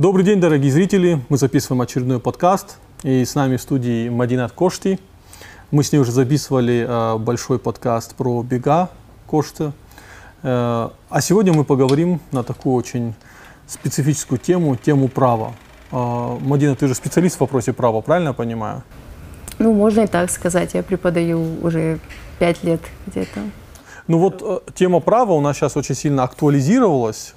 Добрый день, дорогие зрители. Мы записываем очередной подкаст. И с нами в студии Мадинат Кошти. Мы с ней уже записывали э, большой подкаст про бега Кошты. Э, а сегодня мы поговорим на такую очень специфическую тему, тему права. Э, Мадина, ты же специалист в вопросе права, правильно я понимаю? Ну, можно и так сказать. Я преподаю уже пять лет где-то. Ну вот тема права у нас сейчас очень сильно актуализировалась,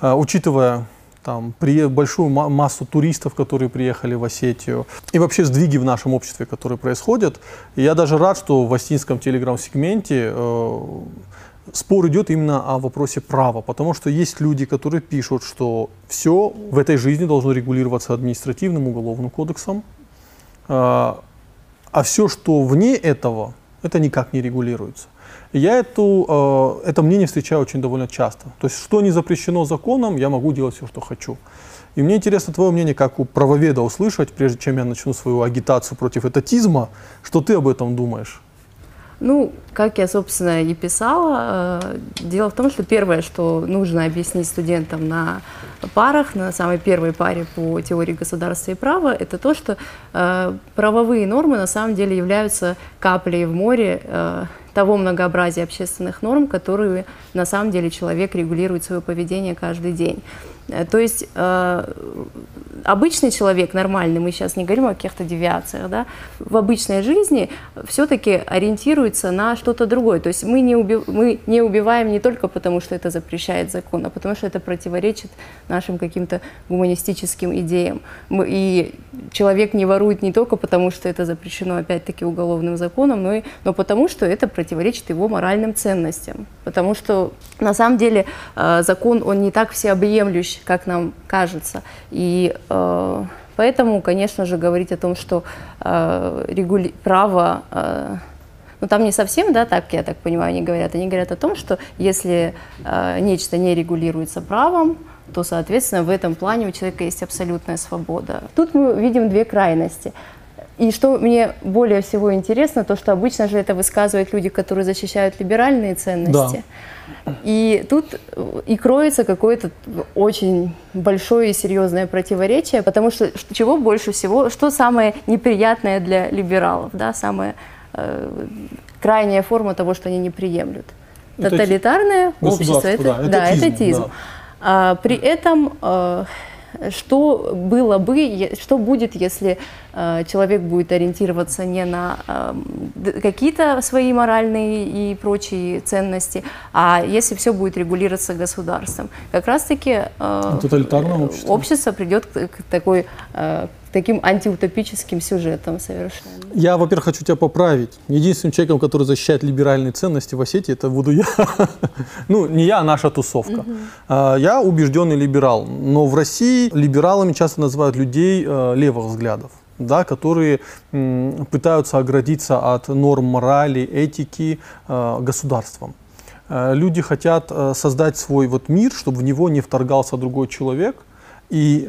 учитывая там, при, большую массу туристов, которые приехали в Осетию, и вообще сдвиги в нашем обществе, которые происходят. И я даже рад, что в осетинском телеграм-сегменте э, спор идет именно о вопросе права, потому что есть люди, которые пишут, что все в этой жизни должно регулироваться административным уголовным кодексом, э, а все, что вне этого, это никак не регулируется. Я эту, э, это мнение встречаю очень довольно часто. То есть, что не запрещено законом, я могу делать все, что хочу. И мне интересно твое мнение, как у правоведа услышать, прежде чем я начну свою агитацию против этатизма, что ты об этом думаешь? Ну, как я, собственно, и писала, э, дело в том, что первое, что нужно объяснить студентам на парах, на самой первой паре по теории государства и права, это то, что э, правовые нормы на самом деле являются каплей в море того многообразия общественных норм, которые на самом деле человек регулирует свое поведение каждый день. Э, то есть э, обычный человек, нормальный, мы сейчас не говорим о каких-то девиациях, да, в обычной жизни все-таки ориентируется на что-то другое. То есть мы не, уби мы не убиваем не только потому, что это запрещает закон, а потому что это противоречит нашим каким-то гуманистическим идеям. Мы, и человек не ворует не только потому, что это запрещено опять-таки уголовным законом, но, и, но потому, что это противоречит его моральным ценностям. Потому что на самом деле э, закон, он не так всеобъемлющ, как нам кажется. И э, поэтому, конечно же, говорить о том, что э, регули... право... Э, ну, там не совсем, да, так, я так понимаю, они говорят. Они говорят о том, что если э, нечто не регулируется правом, то, соответственно, в этом плане у человека есть абсолютная свобода. Тут мы видим две крайности. И что мне более всего интересно, то что обычно же это высказывают люди, которые защищают либеральные ценности. Да. И тут и кроется какое-то очень большое и серьезное противоречие, потому что чего больше всего, что самое неприятное для либералов, да, самая э, крайняя форма того, что они не приемлют. Тоталитарное общество, это, да, да, это этизм. Да. А, при этом э, что было бы, что будет, если э, человек будет ориентироваться не на э, какие-то свои моральные и прочие ценности, а если все будет регулироваться государством. Как раз-таки э, общество. общество придет к, к такой э, таким антиутопическим сюжетом совершенно. Я, во-первых, хочу тебя поправить. Единственным человеком, который защищает либеральные ценности в Осетии, это буду я. ну, не я, а наша тусовка. А, я убежденный либерал. Но в России либералами часто называют людей э, левых взглядов да, которые пытаются оградиться от норм морали, этики э, государством. Э, люди хотят создать свой вот мир, чтобы в него не вторгался другой человек, и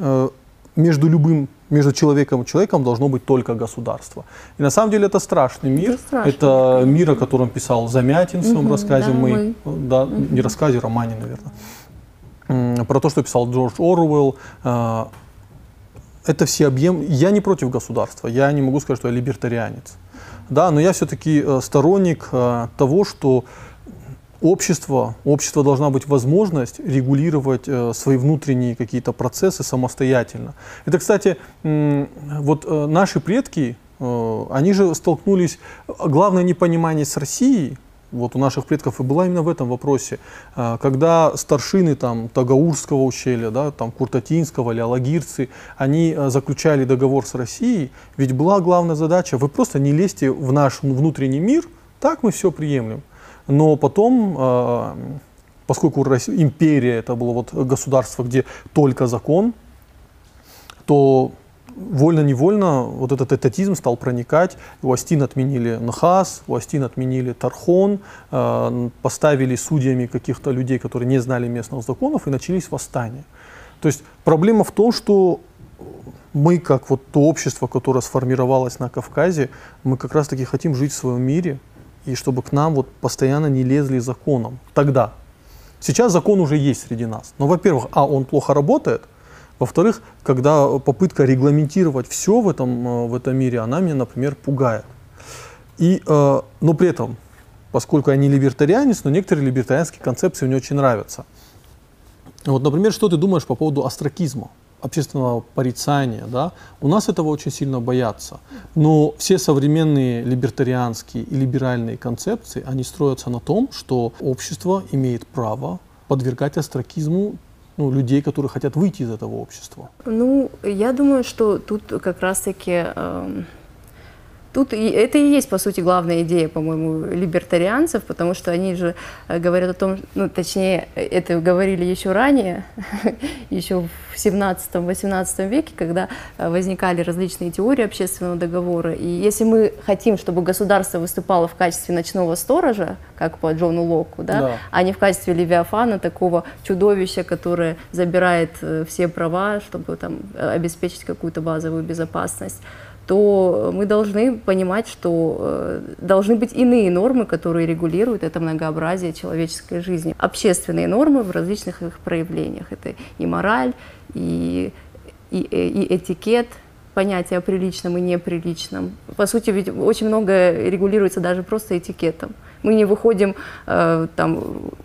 между любым между человеком и человеком должно быть только государство. И на самом деле это страшный мир. Это, страшный. это мир, о котором писал Замятин в своем угу, рассказе. Да, мы, да, угу. Не рассказе, романе, наверное. Про то, что писал Джордж Оруэлл. Э, это все объем. Я не против государства. Я не могу сказать, что я либертарианец. Да, но я все-таки э, сторонник э, того, что общество, общество должна быть возможность регулировать э, свои внутренние какие-то процессы самостоятельно. Это, кстати, вот э, наши предки, э, они же столкнулись, главное непонимание с Россией, вот у наших предков и была именно в этом вопросе, когда старшины там Тагаурского ущелья, да, там Куртатинского или Алагирцы, они заключали договор с Россией, ведь была главная задача, вы просто не лезьте в наш внутренний мир, так мы все приемлем. Но потом, э, поскольку империя это было вот государство, где только закон, то вольно-невольно вот этот этатизм стал проникать. У Астин отменили Нахас, у Астин отменили Тархон, э, поставили судьями каких-то людей, которые не знали местных законов, и начались восстания. То есть проблема в том, что мы, как вот то общество, которое сформировалось на Кавказе, мы как раз-таки хотим жить в своем мире, и чтобы к нам вот постоянно не лезли законом. Тогда. Сейчас закон уже есть среди нас. Но, во-первых, а, он плохо работает, Во-вторых, когда попытка регламентировать все в этом, э, в этом мире, она меня, например, пугает. И, э, но при этом, поскольку я не либертарианец, но некоторые либертарианские концепции мне очень нравятся. Вот, например, что ты думаешь по поводу астракизма? Общественного порицания, да, у нас этого очень сильно боятся. Но все современные либертарианские и либеральные концепции, они строятся на том, что общество имеет право подвергать астракизму ну, людей, которые хотят выйти из этого общества? Ну, я думаю, что тут как раз-таки э, Тут и, это и есть, по сути, главная идея, по-моему, либертарианцев, потому что они же э, говорят о том, ну, точнее, это говорили еще ранее, еще в 17-18 веке, когда э, возникали различные теории общественного договора. И если мы хотим, чтобы государство выступало в качестве ночного сторожа, как по Джону Локу, да, да. а не в качестве Левиафана, такого чудовища, которое забирает э, все права, чтобы там обеспечить какую-то базовую безопасность, то мы должны понимать, что э, должны быть иные нормы, которые регулируют это многообразие человеческой жизни. Общественные нормы в различных их проявлениях. Это и мораль, и, и, и этикет, понятие о приличном и неприличном. По сути, ведь очень многое регулируется даже просто этикетом. Мы не выходим э, там,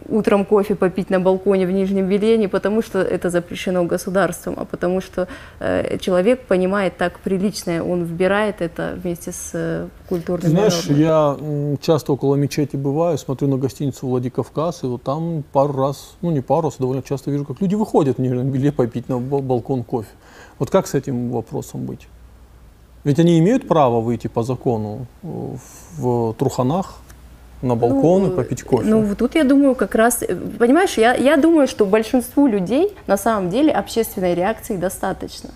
утром кофе попить на балконе в Нижнем Беле не потому, что это запрещено государством, а потому что э, человек понимает так приличное, он вбирает это вместе с э, культурными Знаешь, нормами. я часто около мечети бываю, смотрю на гостиницу Владикавказ, и вот там пару раз, ну не пару раз, довольно часто вижу, как люди выходят в Нижнем Беле попить на балкон кофе. Вот как с этим вопросом быть? Ведь они имеют право выйти по закону в труханах, на балкон ну, и попить кофе. Ну, тут я думаю, как раз, понимаешь, я, я думаю, что большинству людей на самом деле общественной реакции достаточно.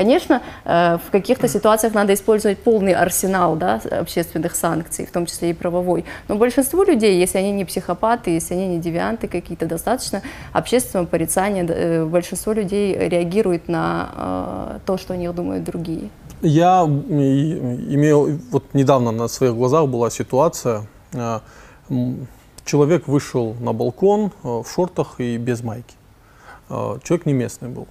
Конечно, э, в каких-то ситуациях надо использовать полный арсенал да, общественных санкций, в том числе и правовой. Но большинству людей, если они не психопаты, если они не девианты какие-то, достаточно общественного порицания. Э, большинство людей реагирует на э, то, что о них думают другие. Я имел, вот недавно на своих глазах была ситуация, человек вышел на балкон в шортах и без майки. Человек не местный был.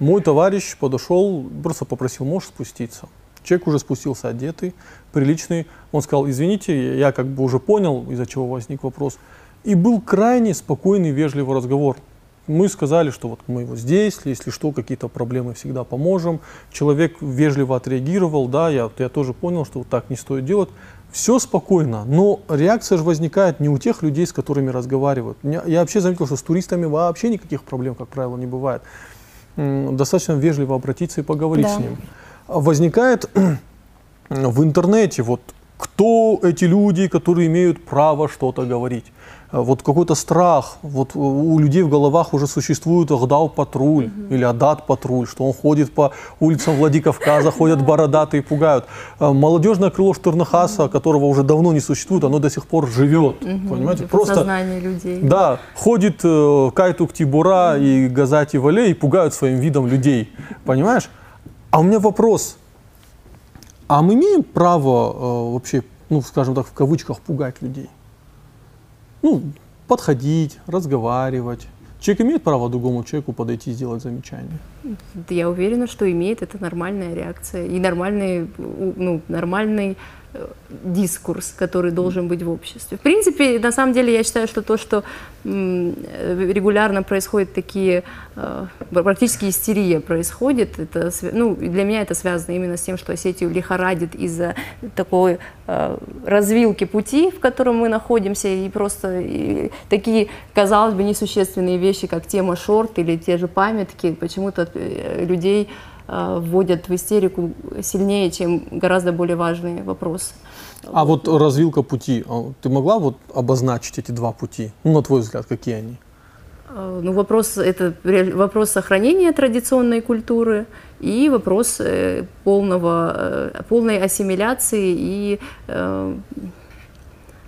Мой товарищ подошел, просто попросил, можешь спуститься. Человек уже спустился одетый, приличный. Он сказал, извините, я как бы уже понял, из-за чего возник вопрос. И был крайне спокойный, вежливый разговор. Мы сказали, что вот мы вот здесь, если что, какие-то проблемы всегда поможем. Человек вежливо отреагировал, да, я, я тоже понял, что вот так не стоит делать. Все спокойно, но реакция же возникает не у тех людей, с которыми разговаривают. Я вообще заметил, что с туристами вообще никаких проблем, как правило, не бывает. Достаточно вежливо обратиться и поговорить да. с ним. Возникает в интернете, вот кто эти люди, которые имеют право что-то говорить. Вот какой-то страх, вот у людей в головах уже существует Агдау патруль mm-hmm. или Адат патруль, что он ходит по улицам Владикавказа, ходят бородатые, пугают. Э, молодежное крыло Штырнахаса, которого уже давно не существует, оно до сих пор живет, понимаете? Просто сознание людей. Да, ходит э, Кайтук Тибура и Газати Вале и пугают своим видом людей, понимаешь? А у меня вопрос, а мы имеем право э, вообще, ну, скажем так, в кавычках пугать людей? Ну, подходить, разговаривать. Человек имеет право другому человеку подойти и сделать замечание? Я уверена, что имеет. Это нормальная реакция и нормальный, ну, нормальный дискурс, который должен быть в обществе. В принципе, на самом деле, я считаю, что то, что регулярно происходят такие, э, практически истерия происходит, это, ну, для меня это связано именно с тем, что Осетию лихорадит из-за такой э, развилки пути, в котором мы находимся, и просто и такие, казалось бы, несущественные вещи, как тема шорт или те же памятки, почему-то э, людей вводят в истерику сильнее, чем гораздо более важные вопросы. А вот развилка пути, а ты могла вот обозначить эти два пути? Ну, на твой взгляд, какие они? Э, ну, вопрос, это вопрос сохранения традиционной культуры и вопрос э, полного, полной ассимиляции и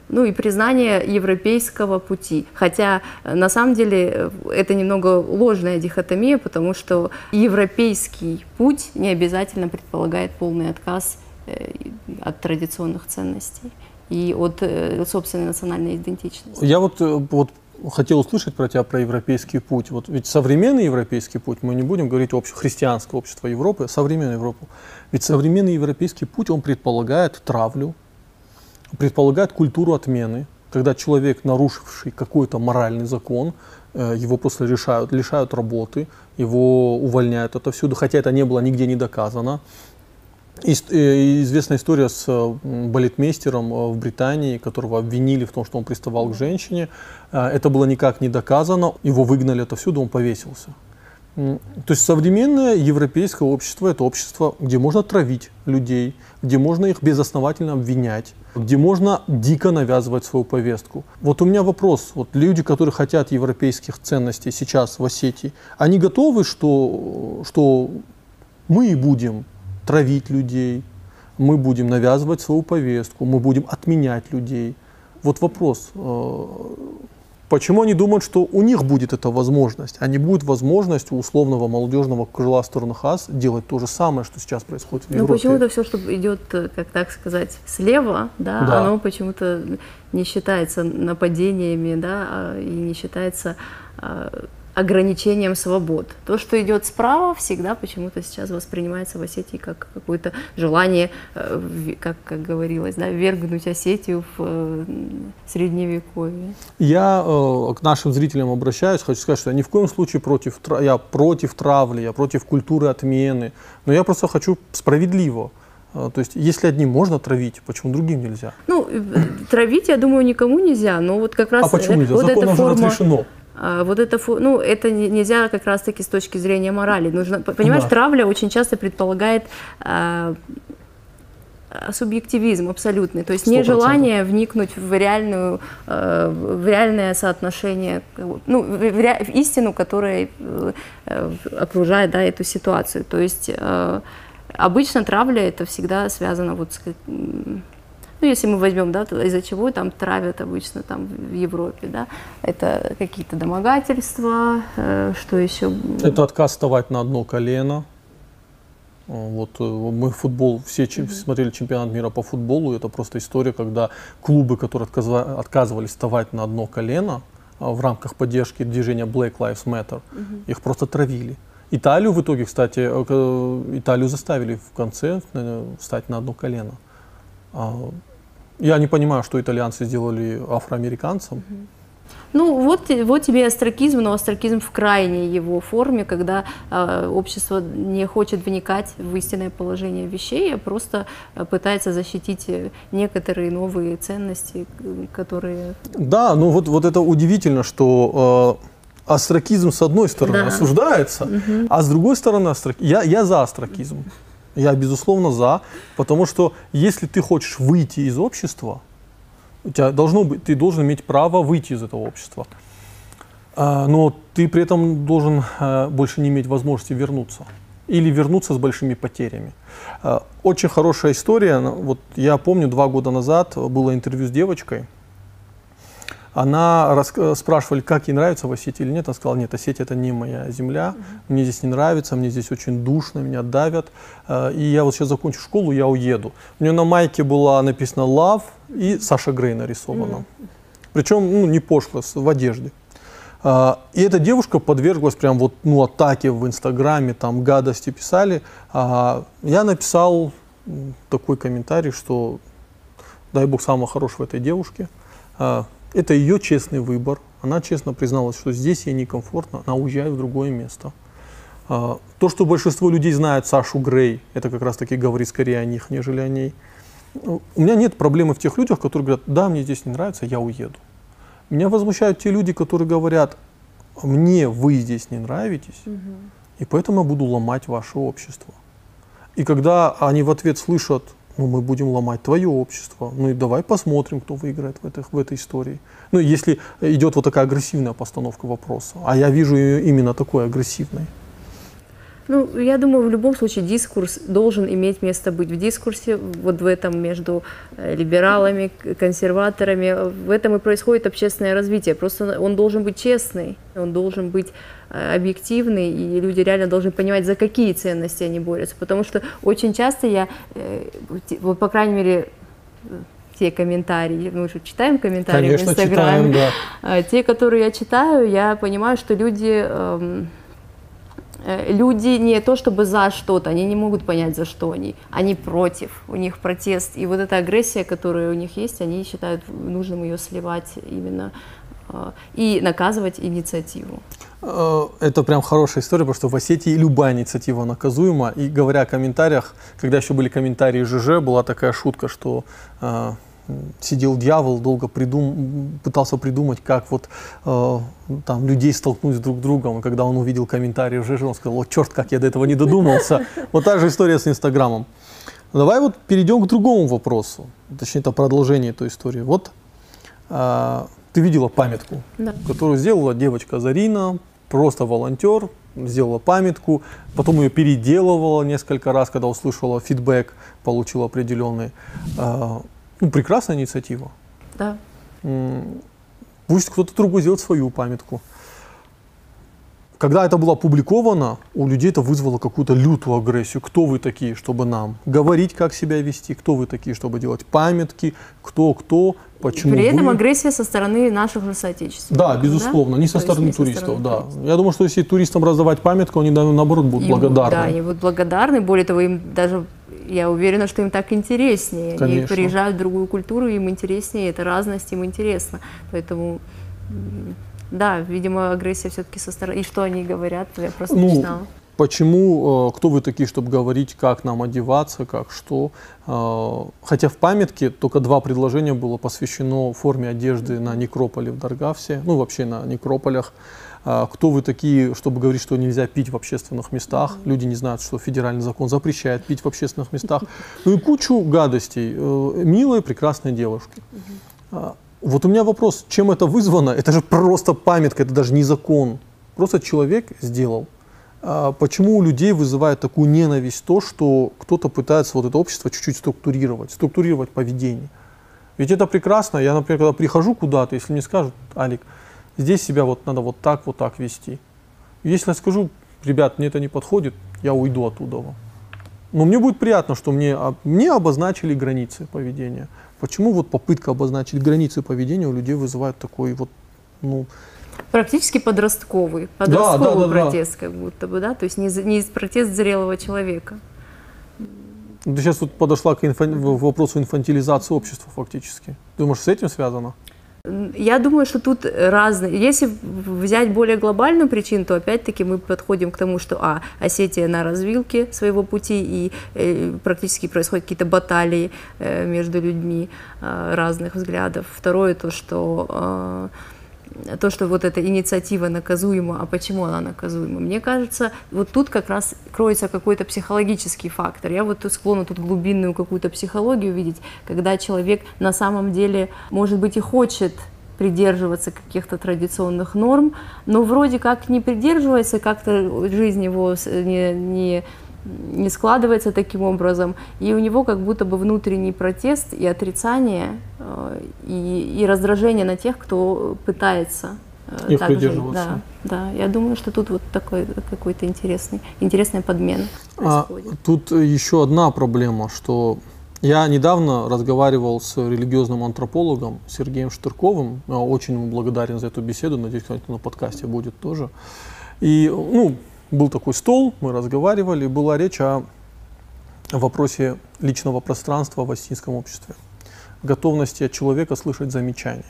ну и признание европейского пути. Хотя на самом деле это немного ложная дихотомия, потому что европейский путь не обязательно предполагает полный отказ э, от традиционных ценностей и от, э, собственной национальной идентичности. Я вот, э, вот хотел услышать про тебя про европейский путь. Вот ведь современный европейский путь, мы не будем говорить обще, христианское общество Европы, современную Европу. Ведь современный европейский путь, он предполагает травлю, предполагает культуру отмены, когда человек, нарушивший какой-то моральный закон, э, его просто лишают, лишают работы, его увольняют отовсюду, хотя это не было нигде не доказано. Э, известная история с балетмейстером э, в Британии, которого обвинили в том, что он приставал к женщине. Это было никак не доказано, его выгнали отовсюду, он повесился. То есть современное европейское общество – это общество, где можно травить людей, где можно их безосновательно обвинять, где можно дико навязывать свою повестку. Вот у меня вопрос. Вот люди, которые хотят европейских ценностей сейчас в Осетии, они готовы, что, что мы будем травить людей, мы будем навязывать свою повестку, мы будем отменять людей. Вот вопрос. Почему они думают, что у них будет эта возможность, а не будет возможность у условного молодежного крыла стороны ХАС делать то же самое, что сейчас происходит в ну, Европе? Ну почему-то все, что идет, э, как так сказать, слева, да, да. оно почему-то не считается нападениями, да, а, и не считается а, ограничением свобод. То, что идет справа, всегда почему-то сейчас воспринимается в Осетии как какое-то желание, э, как, как говорилось, да, вергнуть Осетию в э, средневековье. Я э, к нашим зрителям обращаюсь, хочу сказать, что я ни в коем случае против, я против травли, я против культуры отмены, но я просто хочу справедливо. Э, то есть, если одним можно травить, почему другим нельзя? Ну, травить, я думаю, никому нельзя, но вот как раз... А почему нельзя? Вот Законом эта форма... же разрешено. А, вот это, ну, это нельзя как раз-таки с точки зрения морали. Нужно, понимаешь, да. травля очень часто предполагает а, субъективизм абсолютный, то есть 100%. нежелание вникнуть в реальную, а, в реальное соотношение, ну, в, ре, в истину, которая э, окружает да, эту ситуацию. То есть обычно травля это всегда связано вот с ну, если мы возьмем, да, из-за чего там травят обычно там в Европе, да, это какие-то домогательства, э, что еще? Это отказ вставать на одно колено. Вот э, мы футбол, все mm-hmm. смотрели чемпионат мира по футболу, это просто история, когда клубы, которые отказывались вставать на одно колено а, в рамках поддержки движения Black Lives Matter, mm-hmm. их просто травили. Италию в итоге, кстати, э, Италию заставили в конце встать на одно колено. А, я не понимаю, что итальянцы сделали афроамериканцам. Ну вот, вот тебе астракизм, но астракизм в крайней его форме, когда э, общество не хочет вникать в истинное положение вещей, а просто э, пытается защитить некоторые новые ценности, которые... Да, ну вот, вот это удивительно, что э, астракизм с одной стороны да. осуждается, угу. а с другой стороны астрак... я, я за астракизм. Я, безусловно, за, потому что если ты хочешь выйти из общества, у тебя должно быть, ты должен иметь право выйти из этого общества. А, но ты при этом должен а, больше не иметь возможности вернуться. Или вернуться с большими потерями. А, очень хорошая история. Вот я помню, два года назад было интервью с девочкой, она рас... спрашивали, как ей нравится в Осетии или нет. Она сказала, нет, Осетия это не моя земля, мне здесь не нравится, мне здесь очень душно, меня давят. Э, и я вот сейчас закончу школу, я уеду. У нее на майке была написано Love и Саша Грей нарисована. Причем ну, не пошло, в одежде. Uh, и эта девушка подверглась прям вот, ну, атаке в Инстаграме, там гадости писали. Uh, я написал такой комментарий, что дай бог самого хорошего этой девушке. Это ее честный выбор. Она честно призналась, что здесь ей некомфортно, она уезжает в другое место. А, то, что большинство людей знают Сашу Грей, это как раз таки говорит скорее о них, нежели о ней. У меня нет проблемы в тех людях, которые говорят, да, мне здесь не нравится, я уеду. Меня возмущают те люди, которые говорят, мне вы здесь не нравитесь, угу. и поэтому я буду ломать ваше общество. И когда они в ответ слышат, ну, мы будем ломать твое общество. Ну и давай посмотрим, кто выиграет в этой, в этой истории. Ну, если идет вот такая агрессивная постановка вопроса. А я вижу ее именно такой агрессивной. Ну, я думаю, в любом случае дискурс должен иметь место быть. В дискурсе, вот в этом между э, либералами, консерваторами, в этом и происходит общественное развитие. Просто он должен быть честный, он должен быть э, объективный, и люди реально должны понимать, за какие ценности они борются. Потому что очень часто я, э, вот, по крайней мере, те комментарии, мы же читаем комментарии Конечно, в Инстаграме, читаем, да. Те, которые я читаю, я понимаю, что люди, эм, люди не то чтобы за что-то, они не могут понять, за что они, они против, у них протест, и вот эта агрессия, которая у них есть, они считают нужным ее сливать именно э, и наказывать инициативу. Э, Это прям хорошая история, потому что в Осетии любая инициатива наказуема. И говоря о комментариях, когда еще были комментарии ЖЖ, была такая шутка, что э, сидел дьявол, долго придум... пытался придумать, как вот э, там людей столкнуть друг с другом. И когда он увидел комментарии ЖЖ, он сказал, о, черт, как я до этого не додумался. Вот та же история с Инстаграмом. Давай вот перейдем к другому вопросу, точнее, это продолжение этой истории. Вот э, ты видела памятку, Да. которую сделала девочка Зарина, просто волонтер, сделала памятку, потом ее переделывала несколько раз, когда услышала фидбэк, получила определенный. Э, ну, прекрасная инициатива. Да. Пусть кто-то другой сделает свою памятку. Когда это было опубликовано, у людей это вызвало какую-то лютую агрессию. Кто вы такие, чтобы нам говорить, как себя вести? Кто вы такие, чтобы делать памятки? Кто, кто, почему При этом вы? агрессия со стороны наших же соотечественников. Да, безусловно, не со То стороны не со туристов, стороны да. туристов. Я думаю, что если туристам раздавать памятку, они наоборот будут И, благодарны. Да, они будут благодарны. Более того, им даже, я уверена, что им так интереснее. Они Конечно. приезжают в другую культуру, им интереснее, эта разность им интересна. Поэтому, да, видимо, агрессия все-таки со стороны. И что они говорят, я просто не Ну, читала. Почему, э, кто вы такие, чтобы говорить, как нам одеваться, как что? Э, Хотя в памятке только два предложения было посвящено форме одежды на некрополе в Даргавсе, ну вообще на некрополях. Э, Кто вы такие, чтобы говорить, что нельзя пить в общественных местах? Люди не знают, что федеральный закон запрещает пить в общественных местах. Ну и кучу гадостей. Милые, прекрасные девушки. Вот у меня вопрос, чем это вызвано? Это же просто памятка, это даже не закон. Просто человек сделал. А Почему у людей вызывает такую ненависть то, что кто-то пытается вот это общество чуть-чуть структурировать, структурировать поведение? Ведь это прекрасно. Я, например, когда прихожу куда-то, если мне скажут, Алик, здесь себя вот надо вот так, вот так вести. Если я скажу, ребят, мне это не подходит, я уйду оттуда. Но мне будет приятно, что мне, а, мне обозначили границы поведения. Почему вот попытка обозначить границы поведения у людей вызывает такой вот, ну, Практически подростковый, да, подростковый да, да. протест, как будто бы, да, то есть не, не протест зрелого человека. ты сейчас вот подошла к инфан- вопросу инфантилизации общества фактически. Думаешь, с этим связано? Я думаю, что тут разные. Если взять более глобальную причину, то опять-таки мы подходим к тому, что а, Осетия на развилке своего пути, и э, практически происходят какие-то баталии э, между людьми э, разных взглядов. Второе, то, что то, что вот эта инициатива наказуема, а почему она наказуема? Мне кажется, вот тут как раз кроется какой-то психологический фактор. Я вот склонна тут глубинную какую-то психологию видеть, когда человек на самом деле, может быть, и хочет придерживаться каких-то традиционных норм, но вроде как не придерживается, как-то жизнь его не, не, не складывается таким образом, и у него как будто бы внутренний протест и отрицание, э, и, и раздражение на тех, кто пытается э, Их так придерживаться. Да, да, я думаю, что тут вот такой какой-то интересный, интересная подмена А, происходит. тут еще одна проблема, что я недавно разговаривал с религиозным антропологом Сергеем Штырковым, очень ему благодарен за эту беседу, надеюсь, кстати, на подкасте будет тоже. И, ну, был такой стол, мы разговаривали, была речь о вопросе личного пространства в осетинском обществе, готовности от человека слышать замечания.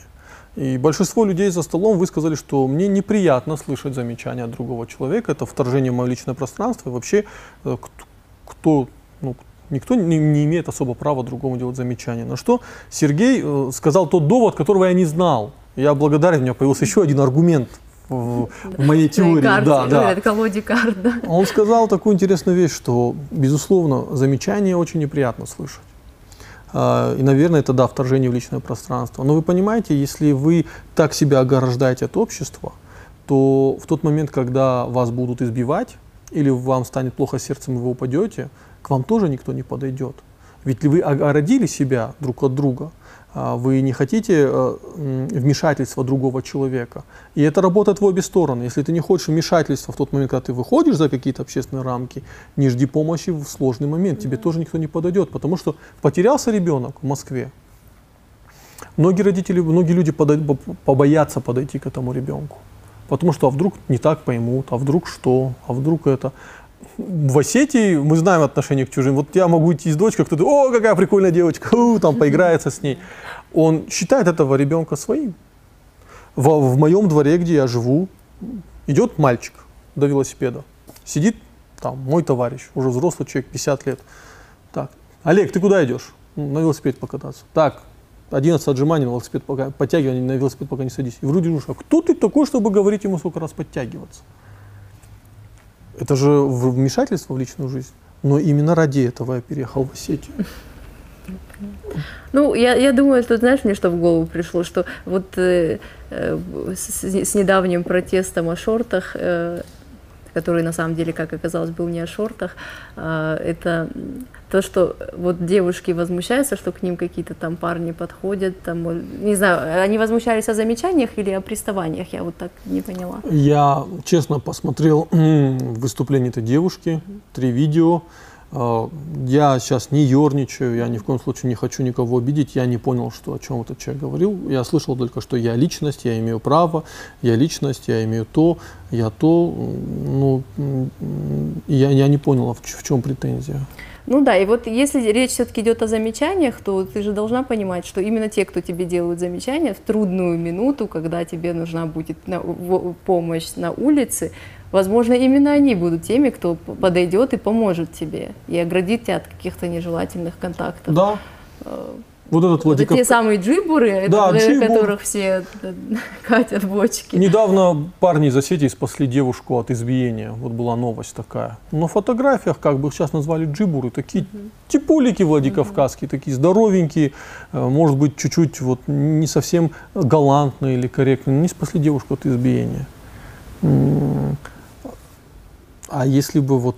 И большинство людей за столом высказали, что мне неприятно слышать замечания от другого человека, это вторжение в мое личное пространство, и вообще э, кто, ну, никто не, не имеет особо права другому делать замечания. На что Сергей э, сказал тот довод, которого я не знал. Я благодарен, у меня появился еще один аргумент в, моей теории. Карте, Да, да. это колоде карт, да. Он сказал такую интересную вещь, что, безусловно, замечания очень неприятно слышать. А, И, наверное, это, да, вторжение в личное пространство. Но вы понимаете, если вы так себя ограждаете от общества, то в тот момент, когда вас будут избивать, или вам станет плохо сердцем, и вы упадете, к вам тоже никто не подойдет. Ведь вы огородили себя друг от друга, вы не хотите э, вмешательства другого человека. И это работает в обе стороны. Если ты не хочешь вмешательства в тот момент, когда ты выходишь за какие-то общественные рамки, не жди помощи в сложный момент. Тебе тоже никто не подойдет, потому что потерялся ребенок в Москве. многие родители, многие люди подой- побоятся подойти к этому ребенку. Потому что а вдруг не так поймут, а вдруг что, а вдруг это. В Осетии мы знаем отношение к чужим. Вот я могу идти с дочкой, кто-то, о, какая прикольная девочка, у, там поиграется с ней. Он считает этого ребенка своим. В, в моем дворе, где я живу, идет мальчик до велосипеда. Сидит там мой товарищ, уже взрослый человек, 50 лет. Так, Олег, ты куда идешь? «Ну, На велосипед покататься. Так, 11 отжиманий на велосипед, пока, подтягиваний на велосипед пока не садись. И вроде уж, а кто ты такой, чтобы говорить ему сколько раз подтягиваться? Это же вмешательство в личную жизнь. Но именно ради этого я переехал в Осетию. Ну, я, я думаю, что, знаешь, мне что в голову пришло, что вот э, э, с, с недавним протестом о шортах, э, который на самом деле, как оказалось, был не о шортах, а, это то, что вот девушки возмущаются, что к ним какие-то там парни подходят, там, мол, не знаю, они возмущались о замечаниях или о приставаниях, я вот так не поняла. Я честно посмотрел выступление этой девушки, три видео. Э, Я сейчас не ерничаю, я ни в коем случае не хочу никого обидеть. Я не понял, что, о чем этот человек говорил. Я слышал только, что я личность, я имею право, я личность, я имею то, я то. Ну, я, я не понял, а в, в чем претензия. Ну да, и вот если речь все-таки идет о замечаниях, то ты же должна понимать, что именно те, кто тебе делают замечания в трудную минуту, когда тебе нужна будет помощь на улице, возможно, именно они будут теми, кто подойдет и поможет тебе и оградит тебя от каких-то нежелательных контактов. Да. Вот этот Вот Владиков... те самые джибуры, Да, это, джибур. которых все э, катят бочки. Недавно парни из Осетии спасли девушку от избиения. Вот была новость такая. На фотографиях, как бы их сейчас назвали джибуры, такие типулики владикавказские, такие здоровенькие, э, может быть, чуть-чуть вот не совсем галантные или корректные. Не спасли девушку от избиения. А если бы вот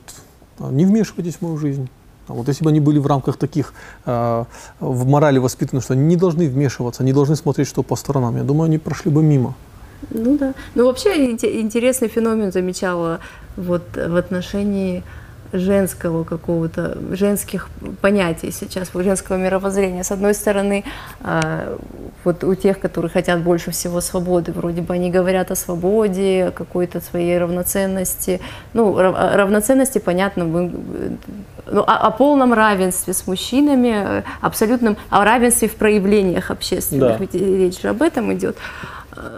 а, не вмешивайтесь в мою жизнь. А вот если бы они были в рамках таких э, в морали воспитаны, что они не должны вмешиваться, не должны смотреть, что по сторонам, я думаю, они прошли бы мимо. Ну да. Ну вообще инте- интересный феномен замечала вот в отношении женского какого-то, женских понятий сейчас, женского мировоззрения. С одной стороны, а, вот у тех, которые хотят больше всего свободы, вроде бы они говорят о свободе, о какой-то своей равноценности. Ну, о равноценности, понятно, мы, ну, о, о полном равенстве с мужчинами, э, абсолютном, о равенстве в проявлениях общественных, Да. ведь речь же об этом идет.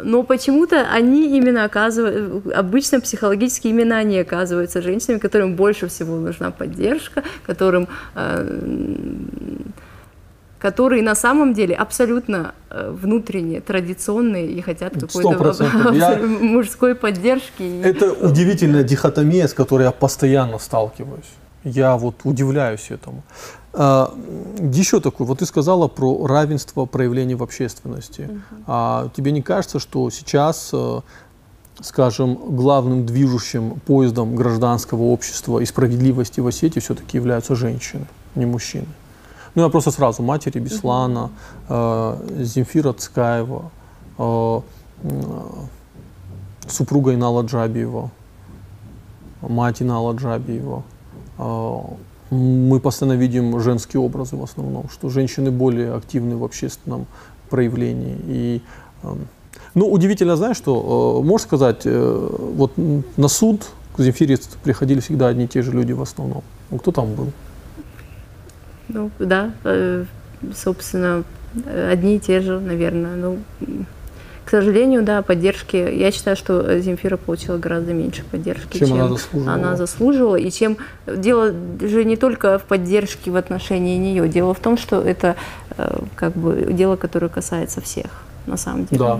Но почему-то они именно оказывают, обычно психологически именно они оказываются женщинами, которым больше всего нужна поддержка, которым, э, которые на самом деле абсолютно э, внутренне традиционные и хотят какой-то. Я- мужской поддержки. Это удивительная дихотомия, с которой я постоянно сталкиваюсь. Я вот удивляюсь этому. А, еще такой, вот ты сказала про равенство проявлений в общественности. А тебе не кажется, что сейчас, э, скажем, главным движущим поездом гражданского общества и справедливости в Осетии все-таки являются женщины, не мужчины? Ну, я просто сразу, матери Беслана, э, Земфира Цкаева, э, супруга Инала Джабиева, мать Инала Джабиева. Мы постоянно видим женские образы в основном, что женщины более активны в общественном проявлении. И, эм, ну, удивительно, знаешь, что, э, можешь сказать, э, вот на суд к Земфире приходили всегда одни и те же люди в основном. Ну, кто там был? Ну, да, э, собственно, одни и те же, наверное. Ну, к сожалению, да, поддержки. Я считаю, что Земфира получила гораздо меньше поддержки, Чем она заслуживала. она заслуживала. И чем дело же не только в поддержке в отношении нее. Дело в том, что это э, как бы дело, которое касается всех, на самом деле. Да.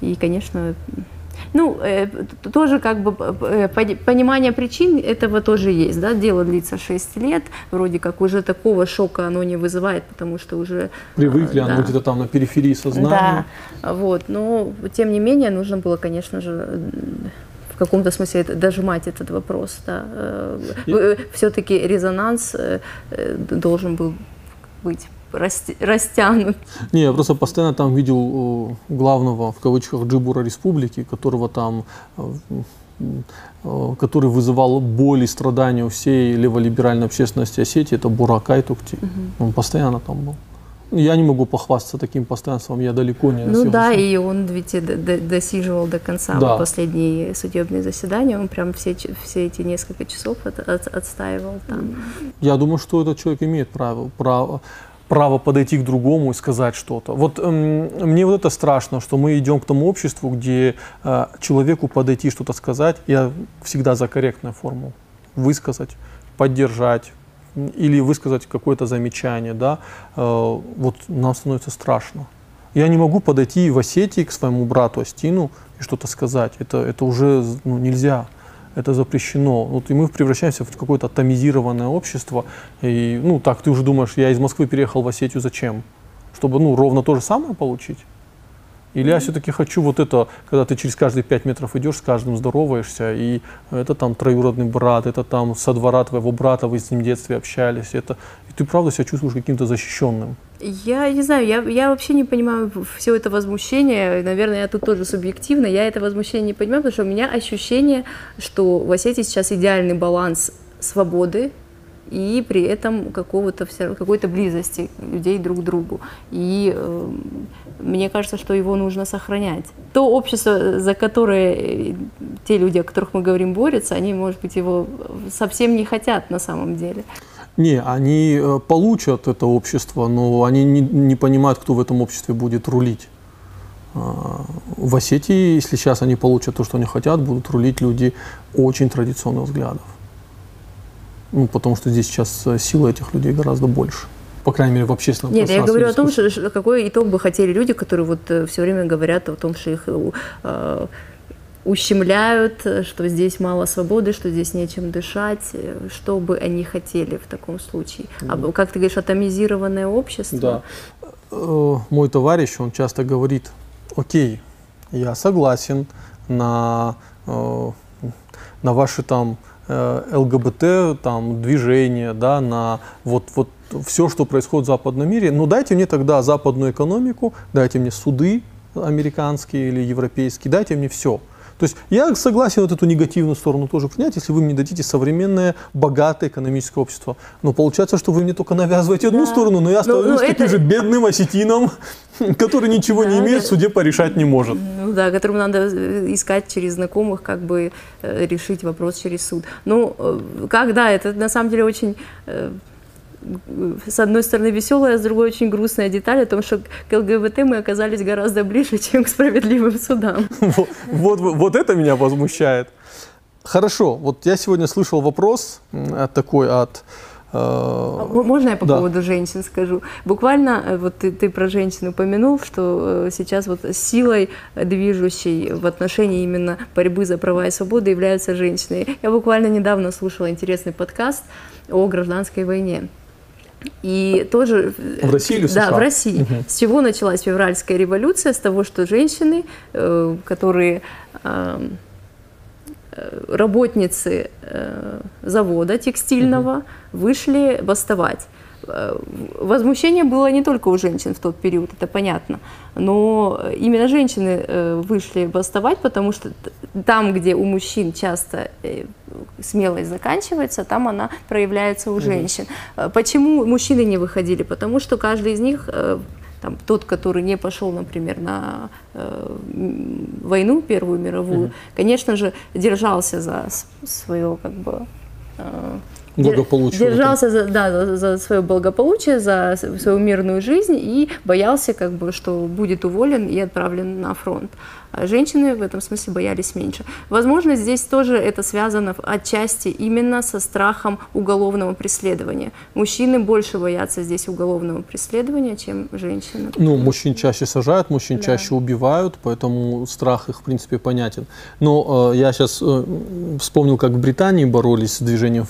И, конечно, ну, э, тоже как бы э, пони- понимание причин этого тоже есть, да, дело длится 6 лет, вроде как уже такого шока оно не вызывает, потому что уже... Привыкли, э, оно да. где-то там на периферии сознания. Да, вот, но тем не менее нужно было, конечно же, в каком-то смысле дожимать этот вопрос, да. И- Все-таки резонанс э, э, должен был быть растянут. Не, я просто постоянно там видел э, главного, в кавычках, джибура республики, которого там, э, э, который вызывал боль и страдания у всей леволиберальной общественности Осетии, это Бурак Айтукти. Он постоянно там был. Я не могу похвастаться таким постоянством, я далеко не Ну да, и он ведь досиживал до конца Да. последние судебные заседания, он прям все, все эти несколько часов от- от- отстаивал там. Я думаю, что этот человек имеет право, право, право подойти к другому и сказать что-то. Вот эм, мне вот это страшно, что мы идем к тому обществу, где э, человеку подойти что-то сказать, я всегда за корректную форму, высказать, поддержать или высказать какое-то замечание, да, э, вот нам становится страшно. Я не могу подойти в Осетии к своему брату Астину и что-то сказать. Это, это уже ну, нельзя. Это запрещено. Вот, и мы превращаемся в какое-то атомизированное общество. И, ну, так, ты уже думаешь, я из Москвы переехал в Осетию зачем? Чтобы, ну, ровно то же самое получить? Или я все-таки хочу вот это, когда ты через каждые пять метров идешь, с каждым здороваешься, и это там троюродный брат, это там со двора твоего брата, вы с ним в детстве общались, это, и ты правда себя чувствуешь каким-то защищенным. Я не знаю, я, я вообще не понимаю все это возмущение. Наверное, я тут тоже субъективно. Я это возмущение не понимаю, потому что у меня ощущение, что в Осетии сейчас идеальный баланс свободы и при этом какого-то какой-то близости людей друг к другу. И э, мне кажется, что его нужно сохранять. То общество, за которое э, те люди, о которых мы говорим, борются, они, может быть, его совсем не хотят на самом деле. Не, они э, получат это общество, но они не, не понимают, кто в этом обществе будет рулить. А, В Осетии, если сейчас они получат то, что они хотят, будут рулить люди очень традиционных взглядов. Ну, потому что здесь сейчас э, сила этих людей гораздо больше. По крайней мере, в общественном Нет, я говорю о том, что, что- какой итог бы хотели люди, которые вот все время говорят о том, что их э, э, ущемляют, э, что здесь мало свободы, что здесь нечем дышать. э, Что бы они хотели в таком случае? А, как ты говоришь, атомизированное общество? Да. Э, Мой товарищ, он часто говорит, окей, я согласен на, э, на ваши там э, ЛГБТ там, движения, да, на вот, вот все, что происходит в западном мире, но дайте мне тогда западную экономику, дайте мне суды американские или европейские, дайте мне все. То есть я согласен вот эту негативную сторону тоже принять, если вы мне дадите современное, богатое экономическое общество. Но получается, что вы мне только навязываете одну Да. сторону, но я Ну, остаюсь ну, таким это- же бедным осетином, который ничего не Да, имеет, в да. суде порешать не может. Ну да, которому надо э, искать через знакомых, как бы э, решить вопрос через суд. Ну, э, как, да, это на самом деле очень, с одной стороны, веселая, с другой очень грустная деталь о том, что к ЛГБТ мы оказались гораздо ближе, чем к справедливым судам. Вот, вот, вот это меня возмущает. Хорошо, вот я сегодня слышал вопрос такой от... э, М- Можно я по Да. поводу женщин скажу? Буквально, э, вот ты, ты про женщин упомянул, что э, сейчас вот силой движущей в отношении именно борьбы за права и свободы являются женщины. Я буквально недавно слушала интересный подкаст о гражданской войне. И тоже... э, В России или в Да, США? в России. Мгм. С чего началась февральская революция? С того, что женщины, э, которые э, работницы завода текстильного вышли восставать. Э, Возмущение было не только у женщин в тот период, это понятно, но именно женщины э, вышли восставать, потому что там, где у мужчин часто э, смелость заканчивается, там она проявляется у женщин. Э, Почему мужчины не выходили? Потому что каждый из них там, тот, который не пошел, например, на э, войну Первую мировую, конечно же, держался за свое как бы э, этом. Держался за, да, за, за свое благополучие, за свою мирную жизнь и боялся, как бы, что будет уволен и отправлен на фронт. А женщины в этом смысле боялись меньше. Возможно, здесь тоже это связано отчасти именно со страхом уголовного преследования. Мужчины больше боятся здесь уголовного преследования, чем женщины. Ну, мужчин чаще сажают, мужчин Да. чаще убивают, поэтому страх их, в принципе, понятен. Но э, я сейчас вспомнил, как в Британии боролись с движением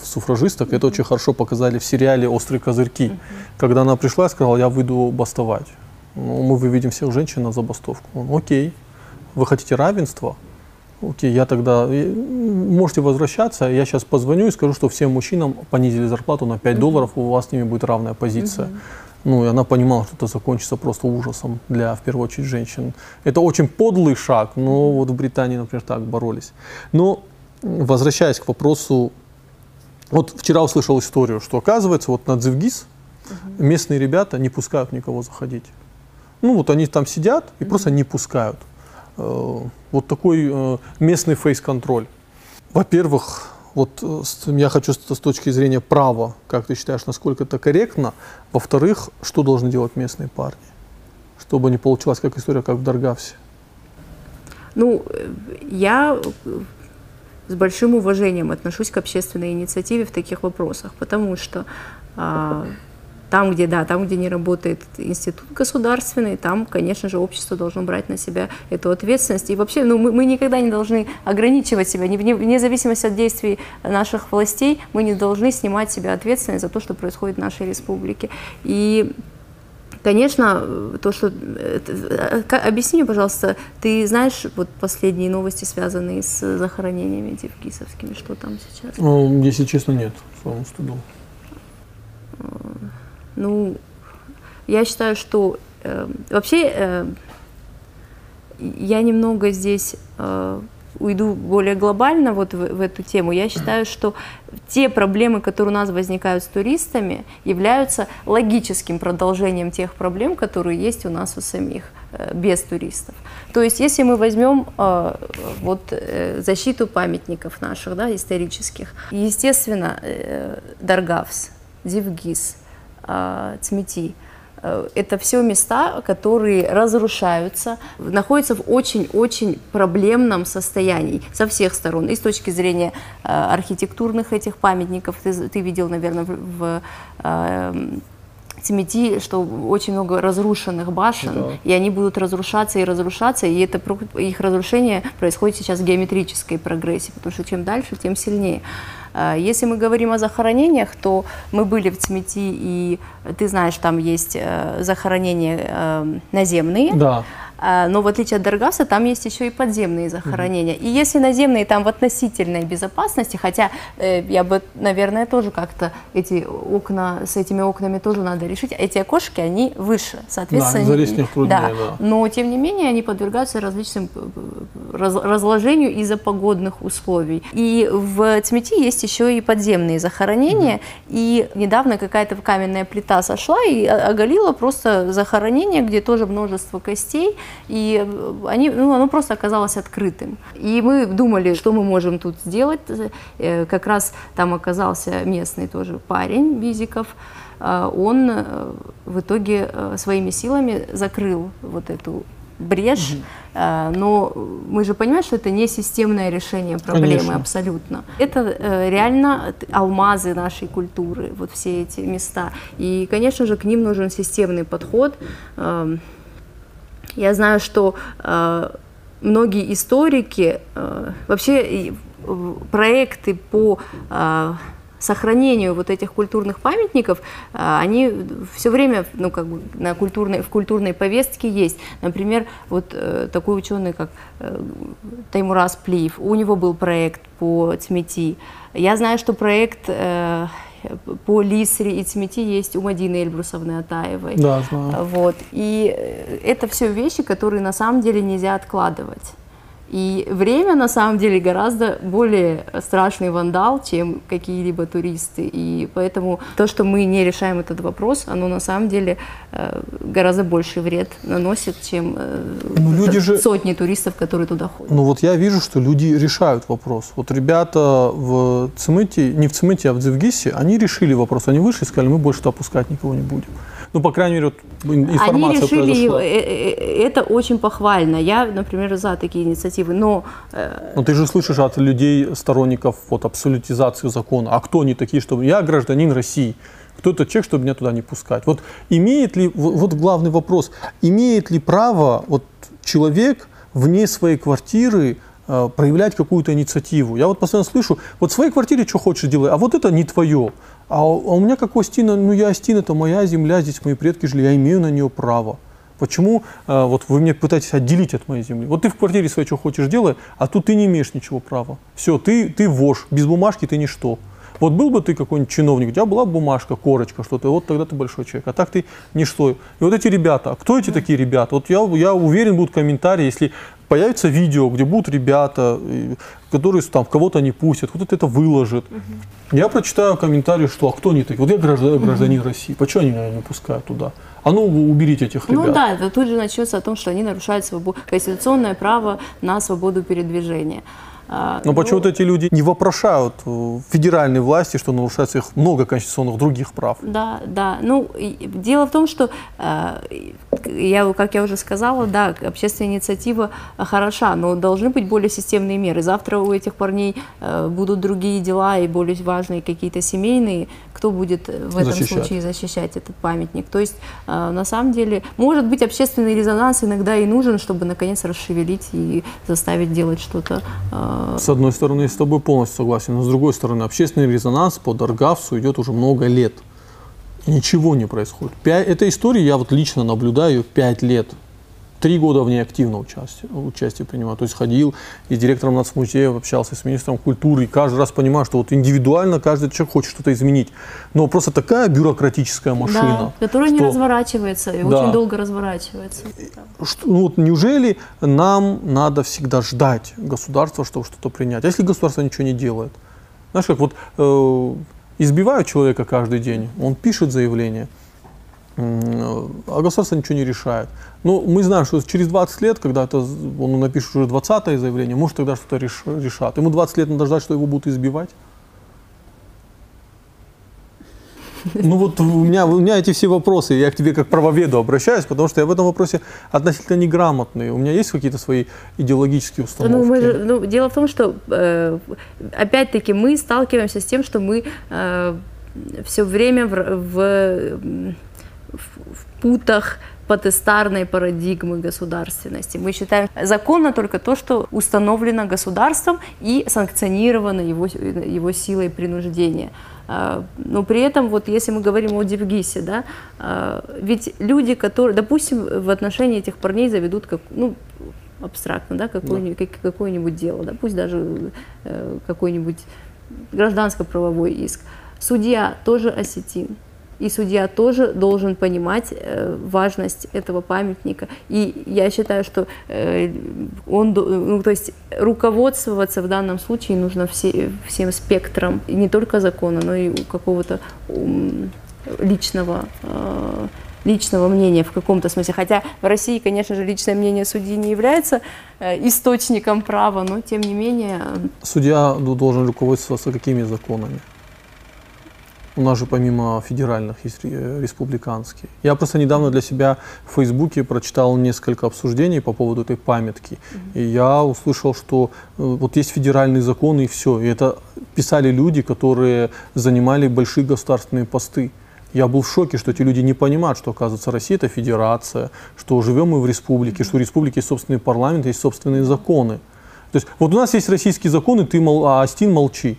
суфражисток. Это очень хорошо показали в сериале «Острые козырьки». Когда она пришла и сказала, я выйду бастовать. Ну, мы выведем всех женщин на забастовку. Он, окей, вы хотите равенства? Окей, я тогда... Можете возвращаться, я сейчас позвоню и скажу, что всем мужчинам понизили зарплату на 5 долларов, у вас с ними будет равная позиция. Ну, и она понимала, что это закончится просто ужасом для, в первую очередь, женщин. Это очень подлый шаг, но вот в Британии, например, так боролись. Но, возвращаясь к вопросу, вот вчера услышал историю, что оказывается, вот на Дзивгиз местные ребята не пускают никого заходить. Ну вот они там сидят и просто не пускают. Э, Вот такой э, местный фейс-контроль. Во-первых, вот э, я хочу с точки зрения права, как ты считаешь, насколько это корректно? Во-вторых, что должны делать местные парни? Чтобы не получилась как история, как в Даргавсе. Ну, я с большим уважением отношусь к общественной инициативе в таких вопросах, потому что а, там, где да, там, где не работает институт государственный, там, конечно же, общество должно брать на себя эту ответственность. И вообще, ну, мы, мы никогда не должны ограничивать себя, не- не- вне зависимости от действий наших властей, мы не должны снимать с себя ответственность за то, что происходит в нашей республике. И Конечно, э, то, что... э, э, Объясни мне, пожалуйста, ты знаешь вот последние новости, связанные с захоронениями дивкисовскими, что там сейчас? Ну, если честно, нет, своему стыду. Ну, я считаю, что э, вообще э, я немного здесь э, уйду более глобально вот в, в эту тему. Я считаю, что те проблемы, которые у нас возникают с туристами, являются логическим продолжением тех проблем, которые есть у нас у самих э, без туристов. То есть, если мы возьмем э, вот э, защиту памятников наших, да, исторических, естественно, э, Даргавс, Дивгиз, э, Цмети, это все места, которые разрушаются, находятся в очень-очень проблемном состоянии со всех сторон. И с точки зрения э, архитектурных этих памятников, ты, ты видел, наверное, в, в э, Цмети, что очень много разрушенных башен, Да. и они будут разрушаться и разрушаться, и это их разрушение происходит сейчас в геометрической прогрессии, потому что чем дальше, тем сильнее. А, Если мы говорим о захоронениях, то мы были в Цмети, и ты знаешь, там есть э, захоронения э, наземные, Да. А, но в отличие от Даргаса, там есть еще и подземные захоронения. И если наземные там в относительной безопасности, хотя э, я бы, наверное, тоже как-то эти окна, с этими окнами тоже надо решить, эти окошки, они выше, соответственно. Да, залезть труднее, да. Но, тем не менее, они подвергаются различным э, раз- разложению из-за погодных условий. И в Цмети есть еще и подземные захоронения. И недавно какая-то каменная плита сошла и о- оголила просто захоронение, где тоже множество костей. И э, они, ну, оно просто оказалось открытым. И мы думали, что мы можем тут сделать. Э, Как раз там оказался местный тоже парень, Бизиков. А, Он э, в итоге э, своими силами закрыл вот эту брешь, А, но мы же понимаем, что это не системное решение проблемы Конечно. абсолютно. Это э, реально алмазы нашей культуры, вот все эти места. И, конечно же, к ним нужен системный подход. Я знаю, что э, многие историки, э, вообще э, проекты по э, сохранению вот этих культурных памятников, э, они все время ну, как бы на культурной, в культурной повестке есть. Например, вот э, такой ученый, как Таймураз Плиев, у него был проект по Цмети. Я знаю, что проект по Лисре и Цмети есть у Мадины Эльбрусовны Атаевой. Да, знаю. Вот. И э, это все вещи, которые на самом деле нельзя откладывать. И время на самом деле гораздо более страшный вандал, чем какие-либо туристы. И поэтому то, что мы не решаем этот вопрос, оно на самом деле э, гораздо больший вред наносит, чем э, Ну, люди же- сотни туристов, которые туда ходят. Ну вот я вижу, что люди решают вопрос. Вот ребята в Цимыте, не в Цимыте, а в Дзевгисе, они решили вопрос. Они вышли и сказали, мы больше туда пускать никого не будем. Ну, по крайней мере, вот ин- информация Они решили, произошла. э, э, это очень похвально. Я, например, за такие инициативы, но э, Но ты же слышишь от людей, сторонников вот, абсолютизации закона. А кто они такие, чтобы... Я гражданин России. Кто этот человек, чтобы меня туда не пускать? Вот имеет ли... Вот, вот главный вопрос. Имеет ли право вот, человек вне своей квартиры э, проявлять какую-то инициативу? Я вот постоянно слышу, вот в своей квартире что хочешь делай, а вот это не твое. А, у а у меня как у Астина, ну я Астина, это моя земля, здесь мои предки жили, я имею на нее право. Почему э, вот вы меня пытаетесь отделить от моей земли? Вот ты в квартире своей что хочешь делай, а тут ты не имеешь ничего права. Все, ты, ты вож, без бумажки ты ничто. Вот был бы ты какой-нибудь чиновник, у тебя была бумажка, корочка, что-то, вот тогда ты большой человек, а так ты ничто. И вот эти ребята, а кто эти такие ребята? Вот я, я уверен, будут комментарии, если появится видео, где будут ребята, которые там кого-то не пустят, кто-то это выложит. Я прочитаю комментарии, что а кто они такие? Вот я гражданин, гражданин России, почему они меня не пускают туда? А ну уберите этих ребят. Ну да, это тут же начнется о том, что они нарушают свобо- конституционное право на свободу передвижения. А, Но ну, почему-то эти люди не вопрошают э, федеральной власти, что нарушается их много конституционных других прав. Да, да. Ну, дело в том, что, э, я, как я уже сказала, да, общественная инициатива хороша, но должны быть более системные меры. Завтра у этих парней э, будут другие дела и более важные какие-то семейные. Кто будет в этом Защищать. случае защищать этот памятник? То есть, на самом деле, может быть, общественный резонанс иногда и нужен, чтобы, наконец, расшевелить и заставить делать что-то С одной стороны, я с тобой полностью согласен, но с другой стороны, общественный резонанс по Даргавсу идет уже много лет. Ничего не происходит. Пя- Эта история, я вот лично наблюдаю пять лет. Три года в ней активно участие, участие принимаю. То есть ходил и с директором нацмузея общался, с министром культуры. И каждый раз понимаю, что вот индивидуально каждый человек хочет что-то изменить. Но просто такая бюрократическая машина. да, которая не что- разворачивается и Да. очень долго разворачивается. что- ну вот неужели нам надо всегда ждать государства, чтобы что-то принять? А если государство ничего не делает? Знаешь, как вот э, избивают человека каждый день, он пишет заявление, а государство ничего не решает. Но мы знаем, что через 20 лет, когда это, он напишет уже 20 заявление, может тогда что-то реш- решат. Ему 20 лет надо ждать, что его будут избивать? Ну вот у меня, у меня эти все вопросы, я к тебе как правоведу обращаюсь, потому что я в этом вопросе относительно неграмотный. У меня есть какие-то свои идеологические установки? Ну, мы ну, дело в том, что э, опять-таки мы сталкиваемся с тем, что мы все время в, в, в- путах потестарной парадигмы государственности. Мы считаем законно только то, что установлено государством и санкционировано его, его силой принуждения. А, Но при этом, вот если мы говорим о Девгисе, да, а, ведь люди, которые, допустим, в отношении этих парней заведут, как, ну, абстрактно, да, какое-нибудь, как- какое-нибудь дело, да, пусть даже э, какой-нибудь гражданско-правовой иск. Судья тоже осетин. И судья тоже должен понимать э, важность этого памятника. И я считаю, что э, он, ну, то есть руководствоваться в данном случае нужно все, всем спектром, не только закона, но и какого-то личного э, личного мнения в каком-то смысле. Хотя в России, конечно же, личное мнение судьи не является источником права, но тем не менее Судья должен руководствоваться какими законами? У нас же помимо федеральных есть ре- республиканские. Я просто недавно для себя в Фейсбуке прочитал несколько обсуждений по поводу этой памятки. И я услышал, что э, вот есть федеральные законы и все. И это писали люди, которые занимали большие государственные посты. Я был в шоке, что эти люди не понимают, что, оказывается, Россия – это федерация, что живем мы в республике, что у республики есть собственный парламент, есть собственные законы. То есть вот у нас есть российские законы, ты мол, а Астин молчи.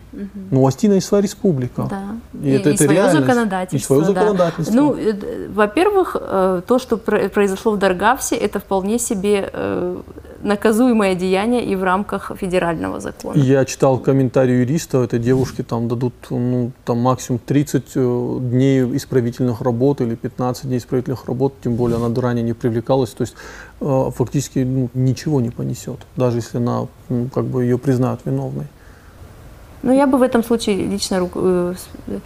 Но у Астина есть своя республика. Да. И это- это свое реальность. законодательство. И свое да. законодательство. Ну, э, во-первых, э, то, что про- произошло в Даргавсе, это вполне себе э, наказуемое деяние и в рамках федерального закона. Я читал комментарий юриста, этой девушке там дадут ну, там максимум 30 э, дней исправительных работ или 15 дней исправительных работ, тем более она ранее не привлекалась, то есть фактически ну, ничего не понесет, даже если она как бы ее признают виновной. Но я бы в этом случае лично э, э,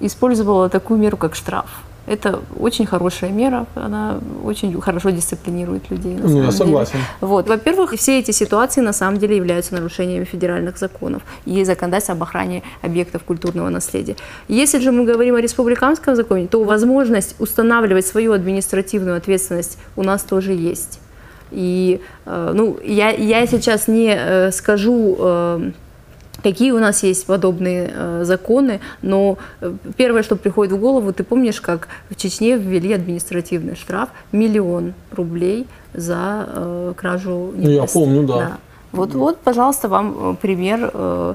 использовала такую меру, как штраф. Это очень хорошая мера, она очень хорошо дисциплинирует людей. на Ну, я деле. согласен. Вот. Во-первых, все эти ситуации на самом деле являются нарушениями федеральных законов и законодательства об охране объектов культурного наследия. Если же мы говорим о республиканском законе, то возможность устанавливать свою административную ответственность у нас тоже есть. И э, ну, я, я сейчас не э, скажу, э, какие у нас есть подобные э, законы, но первое, что приходит в голову, ты помнишь, как в Чечне ввели административный штраф миллион рублей за э, кражу Ну, я помню, да. Вот, вот, пожалуйста, вам пример э,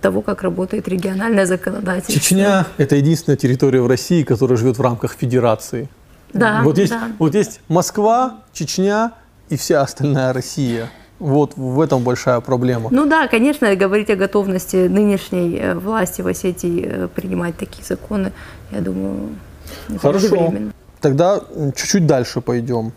того, как работает региональное законодательство. Чечня – это единственная территория в России, которая живет в рамках федерации. Да, вот, есть, да. вот есть Москва, Чечня и вся остальная Россия. Вот в этом большая проблема. Ну да, конечно, говорить о готовности нынешней э, власти в Осетии э, принимать такие законы, я думаю, Хорошо. Тогда чуть-чуть дальше пойдем.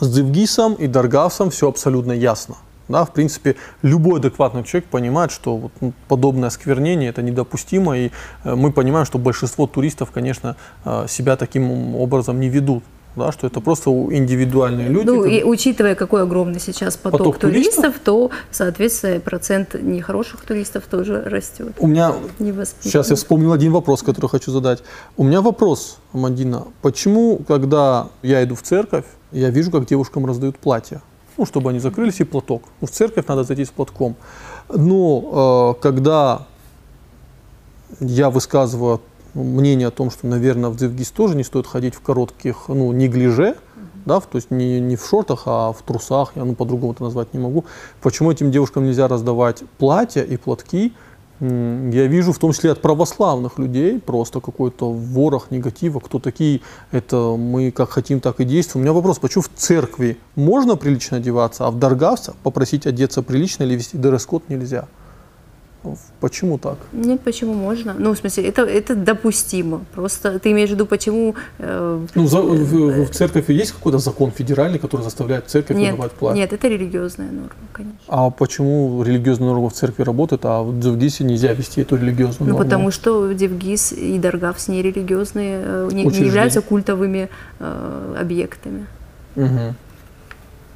С Девгисом и Даргавсом все абсолютно ясно. Да, в принципе, любой адекватный человек понимает, что вот, ну, подобное осквернение это недопустимо, и э, мы понимаем, что большинство туристов, конечно, э, себя таким образом не ведут да, что это просто индивидуальные люди. Ну, и учитывая, какой огромный сейчас поток, поток туристов, туристов, то, соответственно, процент нехороших туристов тоже растет. У меня, сейчас я вспомнил один вопрос, который хочу задать. У меня вопрос, Мадина, почему, когда я иду в церковь, я вижу, как девушкам раздают платья? Ну, чтобы они закрылись, и платок. Ну, в церковь надо зайти с платком. Но э, когда я высказываю мнение о том, что, наверное, в Дзивгиз тоже не стоит ходить в коротких, ну, неглиже, да, то есть не, не в шортах, а в трусах, я ну, по-другому это назвать не могу. Почему этим девушкам нельзя раздавать платья и платки? Я вижу в том числе от православных людей просто какой-то ворох негатива, кто такие, это мы как хотим, так и действуем. У меня вопрос, почему в церкви можно прилично одеваться, а в Даргавце попросить одеться прилично или вести дресс-код нельзя? Почему так? Нет, почему можно? Ну, в смысле, это, это допустимо. Просто ты имеешь в виду, почему... Э, ну, за, в, в церкви есть какой-то закон федеральный, который заставляет церковь нет, выдавать платье? Нет, это религиозная норма, конечно. А почему религиозная норма в церкви работает, а в Девгисе нельзя вести эту религиозную ну, норму? Ну, потому что Девгис и Даргавс не религиозные, э, не, не являются культовыми э, объектами. Угу.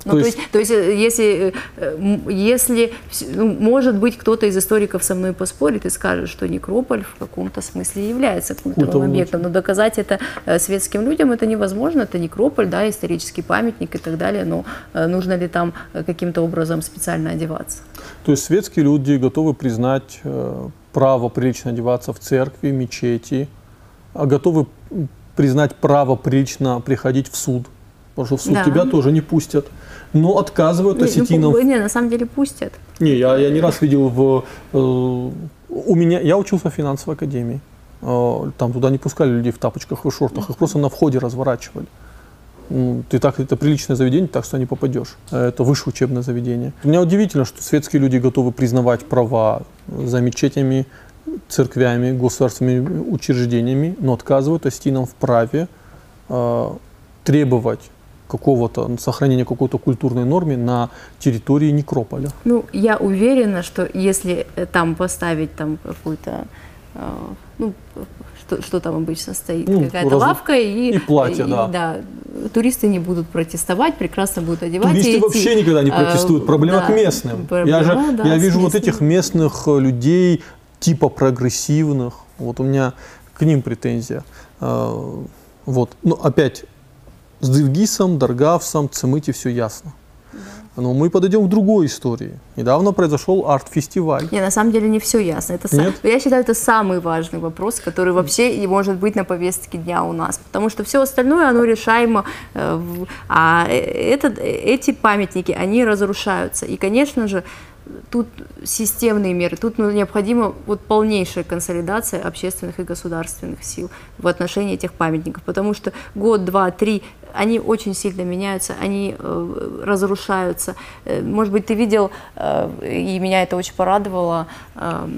Ну, то, есть, то есть, э, если, э, если ну, может быть, кто-то из историков со мной поспорит и скажет, что некрополь в каком-то смысле является культовым Культовым объектом, но доказать это э, светским людям это невозможно, это некрополь, да, исторический памятник и так далее, но нужно ли там каким-то образом специально одеваться? То есть светские люди готовы признать право прилично одеваться в церкви, мечети, а готовы признать право прилично приходить в суд, потому что в суд да. тебя тоже не пустят но отказывают не, осетинам. Ну, не, на самом деле пустят. Не, я, я не раз видел в... Э, у меня, я учился в финансовой академии. Э, там туда не пускали людей в тапочках и шортах, их просто на входе разворачивали. Ну, ты так, это приличное заведение, так что не попадешь. Это высшее учебное заведение. Меня удивительно, что светские люди готовы признавать права за мечетями, церквями, государственными учреждениями, но отказывают осетинам в праве э, требовать какого-то сохранения какой-то культурной нормы на территории некрополя. Ну, я уверена, что если э, там поставить там какую-то, э, ну, что, что там обычно стоит, ну, какая-то раз... лавка и, и платье, и, да. да. Туристы не будут протестовать, прекрасно будут одевать. Туристы эти, вообще никогда не протестуют. Проблема да, к местным. Проблема, я же да, я вижу вот этих местных э, людей типа прогрессивных. Вот у меня к ним претензия. Вот. Но опять с Дивгисом, Даргавсом, Цемыти все ясно. Но мы подойдем к другой истории. Недавно произошел арт-фестиваль. Не, на самом деле не все ясно. Это Нет? Сам, я считаю, это самый важный вопрос, который вообще и может быть на повестке дня у нас. Потому что все остальное, оно решаемо. Э, а э, этот, эти памятники, они разрушаются. И, конечно же, тут системные меры, тут ну, необходима вот полнейшая консолидация общественных и государственных сил в отношении этих памятников, потому что год, два, три, они очень сильно меняются, они э, разрушаются. Э, может быть, ты видел, э, и меня это очень порадовало, э,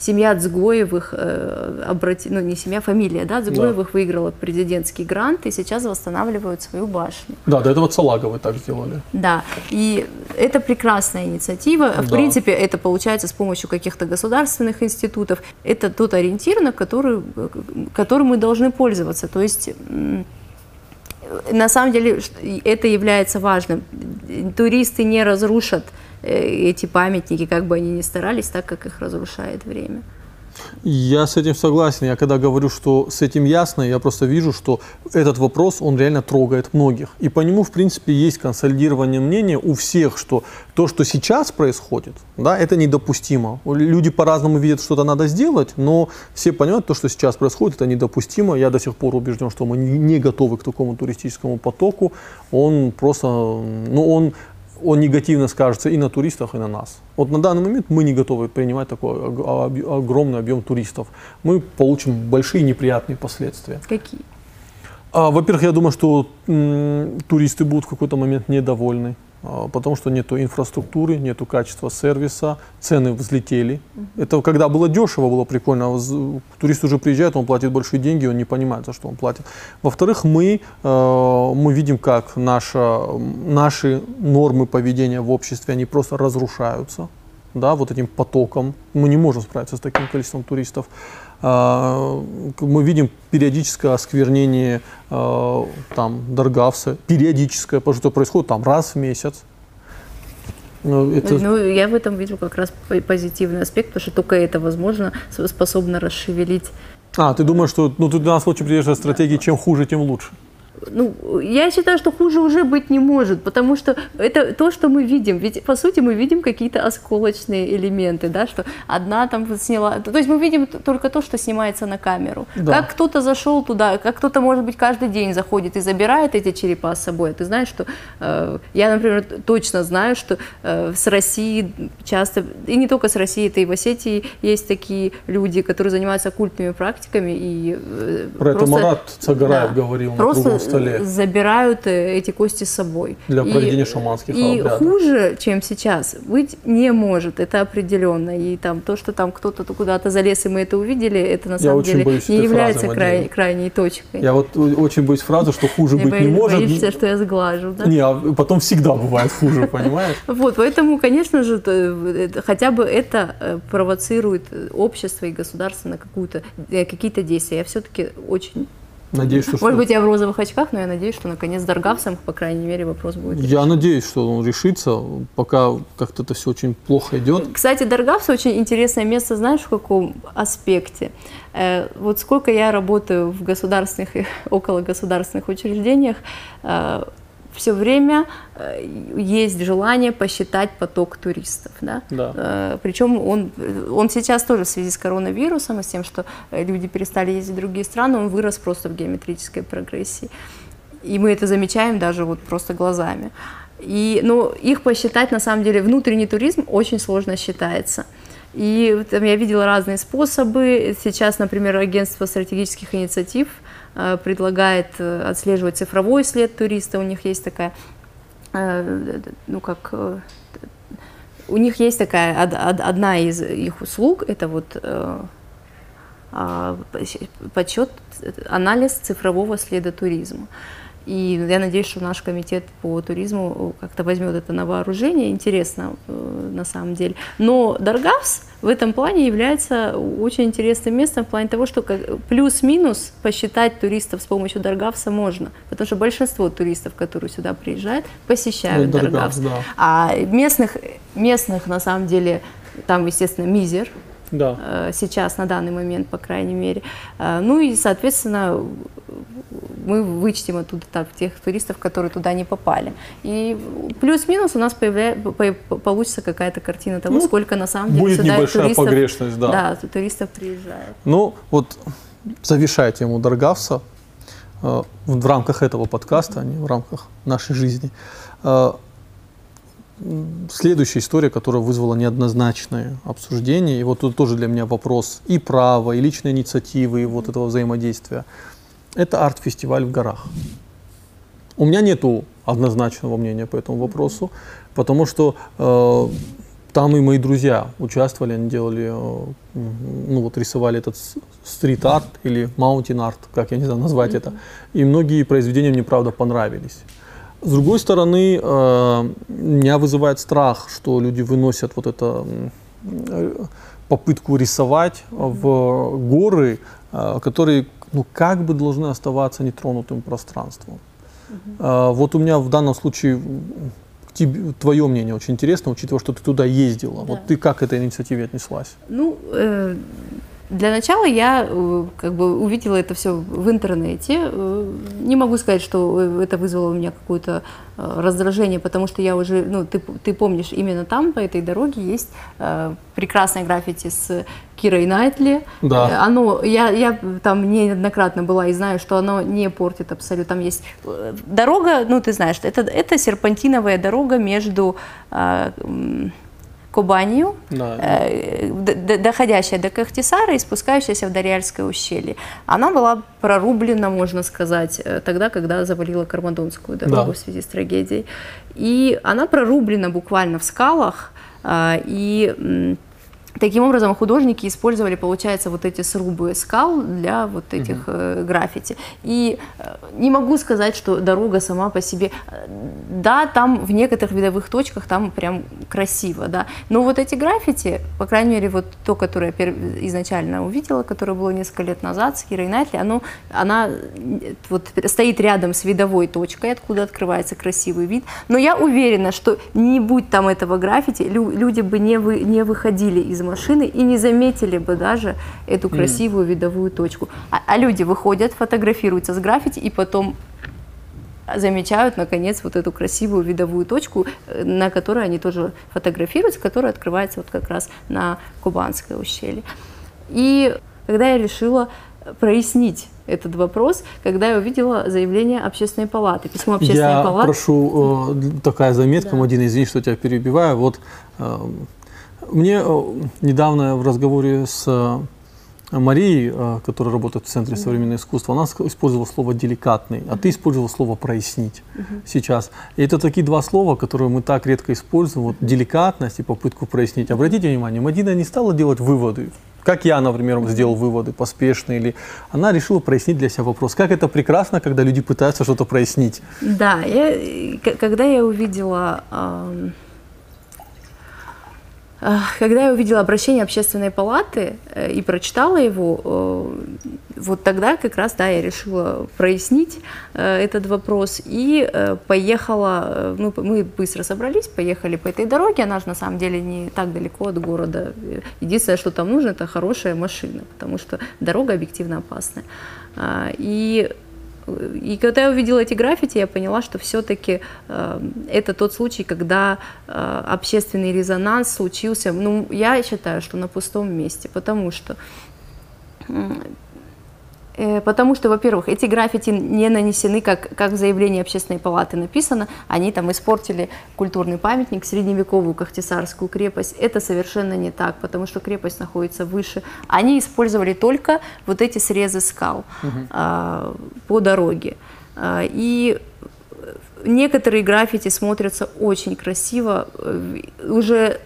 семья Цгоевых, э, обрати, ну не семья, фамилия, да, Цгоевых да. выиграла президентский грант и сейчас восстанавливают свою башню. Да, до этого Салаговы так сделали. Да, и это прекрасная инициатива. В да. принципе, это получается с помощью каких-то государственных институтов. Это тот ориентир, на который, которым мы должны пользоваться. То есть на самом деле это является важным. Туристы не разрушат эти памятники, как бы они ни старались, так как их разрушает время. Я с этим согласен. Я когда говорю, что с этим ясно, я просто вижу, что этот вопрос, он реально трогает многих. И по нему, в принципе, есть консолидирование мнения у всех, что то, что сейчас происходит, да, это недопустимо. Люди по-разному видят, что-то надо сделать, но все понимают, то, что сейчас происходит, это недопустимо. Я до сих пор убежден, что мы не готовы к такому туристическому потоку. Он просто, ну, он он негативно скажется и на туристах, и на нас. Вот на данный момент мы не готовы принимать такой огромный объем туристов. Мы получим большие неприятные последствия. Какие? А, во-первых, я думаю, что туристы будут в какой-то момент недовольны. А, потому что нету инфраструктуры, нету качества сервиса, цены взлетели. Это когда было дешево, было прикольно. а Турист уже приезжает, он платит большие деньги, он не понимает, за что он платит. Во-вторых, мы, э, мы видим, как наша, наши нормы поведения в обществе, они просто разрушаются да, вот этим потоком. Мы не можем справиться с таким количеством туристов. А, Мы видим периодическое осквернение э, там Даргавса, периодическое, потому что происходит там раз в месяц. Ну, это- Ну, я в этом вижу как раз по- позитивный аспект, потому что только это, возможно, способно расшевелить А, ты думаешь, что ну, ты в данном случае придерживаешься стратегии, чем хуже, тем лучше? Ну, я считаю, что хуже уже быть не может, потому что это то, что мы видим. Ведь, по сути, мы видим какие-то осколочные элементы, да, что одна там сняла... То есть мы видим только то, что снимается на камеру. Да. Как кто-то зашел туда, как кто-то, может быть, каждый день заходит и забирает эти черепа с собой. Ты знаешь, что... э, я, например, точно знаю, что э, с России часто... И не только с России, это и в Осетии есть такие люди, которые занимаются оккультными практиками и... э, Про это просто- Марат Цагараев да. говорил Просто столе. забирают э, эти кости с собой. Для И- проведения шаманских И обрядов. хуже, чем сейчас, быть не может, это определенно. И там то, что там кто-то куда-то залез, и мы это увидели, это на самом очень деле боюсь не является фразы, край- крайней точкой. Я вот очень боюсь фразы, что хуже быть не может. боишься, что я сглажу, да? Не, а потом всегда бывает хуже, понимаешь? Вот, поэтому, конечно же, э, хотя бы это э, провоцирует общество и государство на какую-то, какие-то действия. Я все-таки очень... Надеюсь, что... Может быть, я в розовых очках, но я надеюсь, что наконец Даргавсом, по крайней мере, вопрос будет Я надеюсь, что он решится, пока как-то это все очень плохо идет. Кстати, Даргавс очень интересное место, знаешь, в каком аспекте? Э, вот сколько я работаю в государственных и около государственных учреждениях, все время э, есть желание посчитать поток туристов. Да? Да. Э, Причем он, он сейчас тоже в связи с коронавирусом и с тем, что э, люди перестали ездить в другие страны, он вырос просто в геометрической прогрессии. И мы это замечаем даже вот просто глазами. И, но их посчитать, на самом деле, внутренний туризм очень сложно считается. И там я видела разные способы. Сейчас, например, агентство стратегических инициатив предлагает э, отслеживать цифровой след туриста. У них есть такая, э, ну как, э, у них есть такая од- од- одна из их услуг, это вот э, а, подсчет, анализ цифрового следа туризма. И я надеюсь, что наш комитет по туризму как-то возьмет это на вооружение. Интересно, э, на самом деле. Но Даргавс в этом плане является очень интересным местом в плане того, что плюс-минус посчитать туристов с помощью Даргавса можно. Потому что большинство туристов, которые сюда приезжают, посещают Ну, Даргавс, Даргавс. да. А местных, местных, на самом деле, там, естественно, мизер, Да. э, сейчас, на данный момент, по крайней мере. Э, Ну и, соответственно, мы вычтем оттуда так, тех туристов, которые туда не попали. И плюс-минус у нас появля... по- получится какая-то картина того, Ну, сколько на самом деле будет сюда небольшая туристов, погрешность, да. Да, туристов приезжает. Ну, вот завершая тему Даргавса, э, в рамках этого подкаста, а не в рамках нашей жизни, следующая история, которая вызвала неоднозначное обсуждение, и вот тут тоже для меня вопрос и права, и личной инициативы, и вот этого взаимодействия, это арт-фестиваль в горах. У меня нету однозначного мнения по этому вопросу, потому что э, там и мои друзья участвовали, они делали, э, ну вот рисовали этот стрит-арт или mountain-art, как я не знаю назвать это. И многие произведения мне, правда, понравились. С другой стороны, э, меня вызывает страх, что люди выносят вот это э, попытку рисовать в горы, э, которые ну, как бы должны оставаться нетронутым пространством. Э, Вот у меня в данном случае тебе- твое мнение очень интересно, учитывая, что ты туда ездила. Вот Да. ты как к этой инициативе отнеслась? Ну, э, для начала я э, как бы увидела это все в интернете. Э, Не могу сказать, что э, это вызвало у меня какое-то раздражение, потому что я уже, ну, ты, ты помнишь, именно там, по этой дороге, есть э, прекрасное граффити с Кирой Найтли. Да. Оно, я, я там неоднократно была и знаю, что оно не портит абсолютно. Там есть дорога, ну, ты знаешь, это, это серпантиновая дорога между э, Кубанью, Да. э, доходящая до Кахтисара и спускающаяся в Дарьяльское ущелье. Она была прорублена, можно сказать, э, тогда, когда завалила Кармадонскую дорогу Да. в связи с трагедией. И она прорублена буквально в скалах, а, и Таким образом, художники использовали, получается, вот эти срубы скал для вот этих э, граффити. И э, не могу сказать, что дорога сама по себе, э, да, там в некоторых видовых точках там прям красиво, да. Но вот эти граффити, по крайней мере, вот то, которое я изначально увидела, которое было несколько лет назад с Кирой Найтли, оно, она вот стоит рядом с видовой точкой, откуда открывается красивый вид. Но я уверена, что не будь там этого граффити, лю- люди бы не, вы, не выходили из машины и не заметили бы даже эту красивую видовую точку. А, а люди выходят, фотографируются с граффити и потом замечают, наконец, вот эту красивую видовую точку, э, на которой они тоже фотографируются, которая открывается вот как раз на Кубанское ущелье. И когда я решила прояснить этот вопрос, когда я увидела заявление общественной палаты, письмо общественной Я палаты. прошу, э, такая заметка, Мадина, извини, что тебя перебиваю. Вот э, мне э, недавно в разговоре с э, Марией, э, которая работает в Центре современного искусства, она использовала слово «деликатный», а ты использовал слово «прояснить» сейчас. И это такие два слова, которые мы так редко используем, вот деликатность и попытку прояснить. Обратите внимание, Мадина не стала делать выводы, как я, например, сделал выводы поспешные, или она решила прояснить для себя вопрос. Как это прекрасно, когда люди пытаются что-то прояснить. Да, я, э, когда я увидела, а, когда я увидела обращение общественной палаты э, и прочитала его, э, вот тогда как раз, да, я решила прояснить э, этот вопрос и поехала, ну, мы быстро собрались, поехали по этой дороге, она же на самом деле не так далеко от города. Единственное, что там нужно, это хорошая машина, потому что дорога объективно опасная. А, И и когда я увидела эти граффити, я поняла, что все-таки это тот случай, когда э, общественный резонанс случился, ну, я считаю, что на пустом месте, потому что э, Потому что, во-первых, эти граффити не нанесены, как, как в заявлении общественной палаты написано, они там испортили культурный памятник, средневековую Кахтисарскую крепость. Это совершенно не так, потому что крепость находится выше. Они использовали только вот эти срезы скал а, по дороге. А, и некоторые граффити смотрятся очень красиво. Э, Уже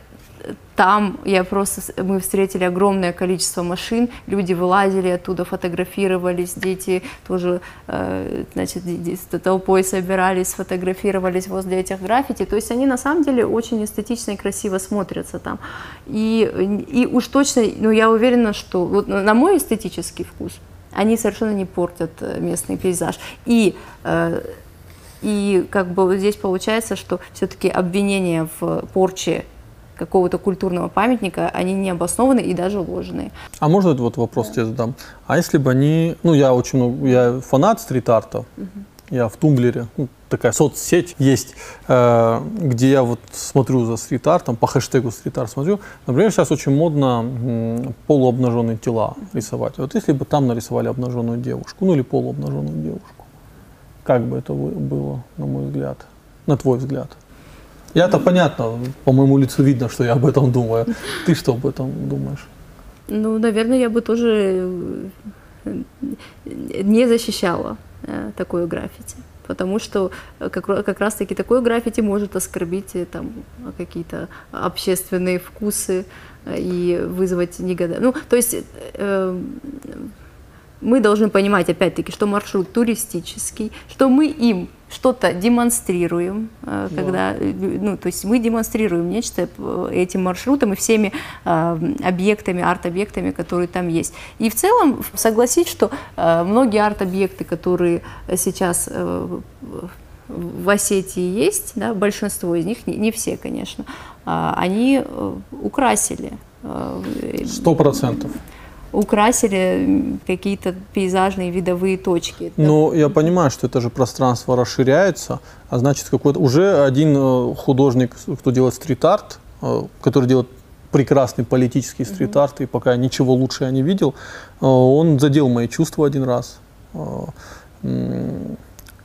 там я просто, мы встретили огромное количество машин, люди вылазили оттуда, фотографировались, дети тоже, э, значит, толпой собирались, сфотографировались возле этих граффити. То есть они на самом деле очень эстетично и красиво смотрятся там. И, и уж точно, ну я уверена, что вот на мой эстетический вкус они совершенно не портят э, местный пейзаж. И э, и как бы здесь получается, что все-таки обвинения в порче какого-то культурного памятника, они не обоснованы и даже ложные. А можно вот вопрос тебе задам? А если бы они, ну я очень много, я фанат стрит-арта, я в Тумблере, ну, такая соцсеть есть, э, где я вот смотрю за стрит-артом, по хэштегу стрит-арт смотрю. Например, сейчас очень модно м, полуобнаженные тела рисовать. Вот если бы там нарисовали обнаженную девушку, ну или полуобнаженную девушку, как бы это было, на мой взгляд, на твой взгляд? Я-то понятно, по моему лицу видно, что я об этом думаю. Ты что об этом думаешь? Ну, наверное, я бы тоже э, не защищала э, такое граффити. Потому что э, как, как раз-таки такое граффити может оскорбить там, какие-то общественные вкусы и вызвать негодование. Ну, то есть э, мы должны понимать, опять-таки, что маршрут туристический, что мы им что-то демонстрируем, э, Да. когда, э, ну, то есть мы демонстрируем нечто э, этим маршрутом и всеми объектами, арт-объектами, которые там есть. И в целом согласись, что многие арт-объекты, которые сейчас в Осетии есть, да, большинство из них, не, все, конечно, а, они украсили Сто процентов. Украсили какие-то пейзажные видовые точки. Но я понимаю, что это же пространство расширяется, а значит какой-то уже один э, художник, кто делает стрит-арт, э, который делает прекрасный политический стрит-арт, и пока ничего лучше я не видел, э, он задел мои чувства один раз,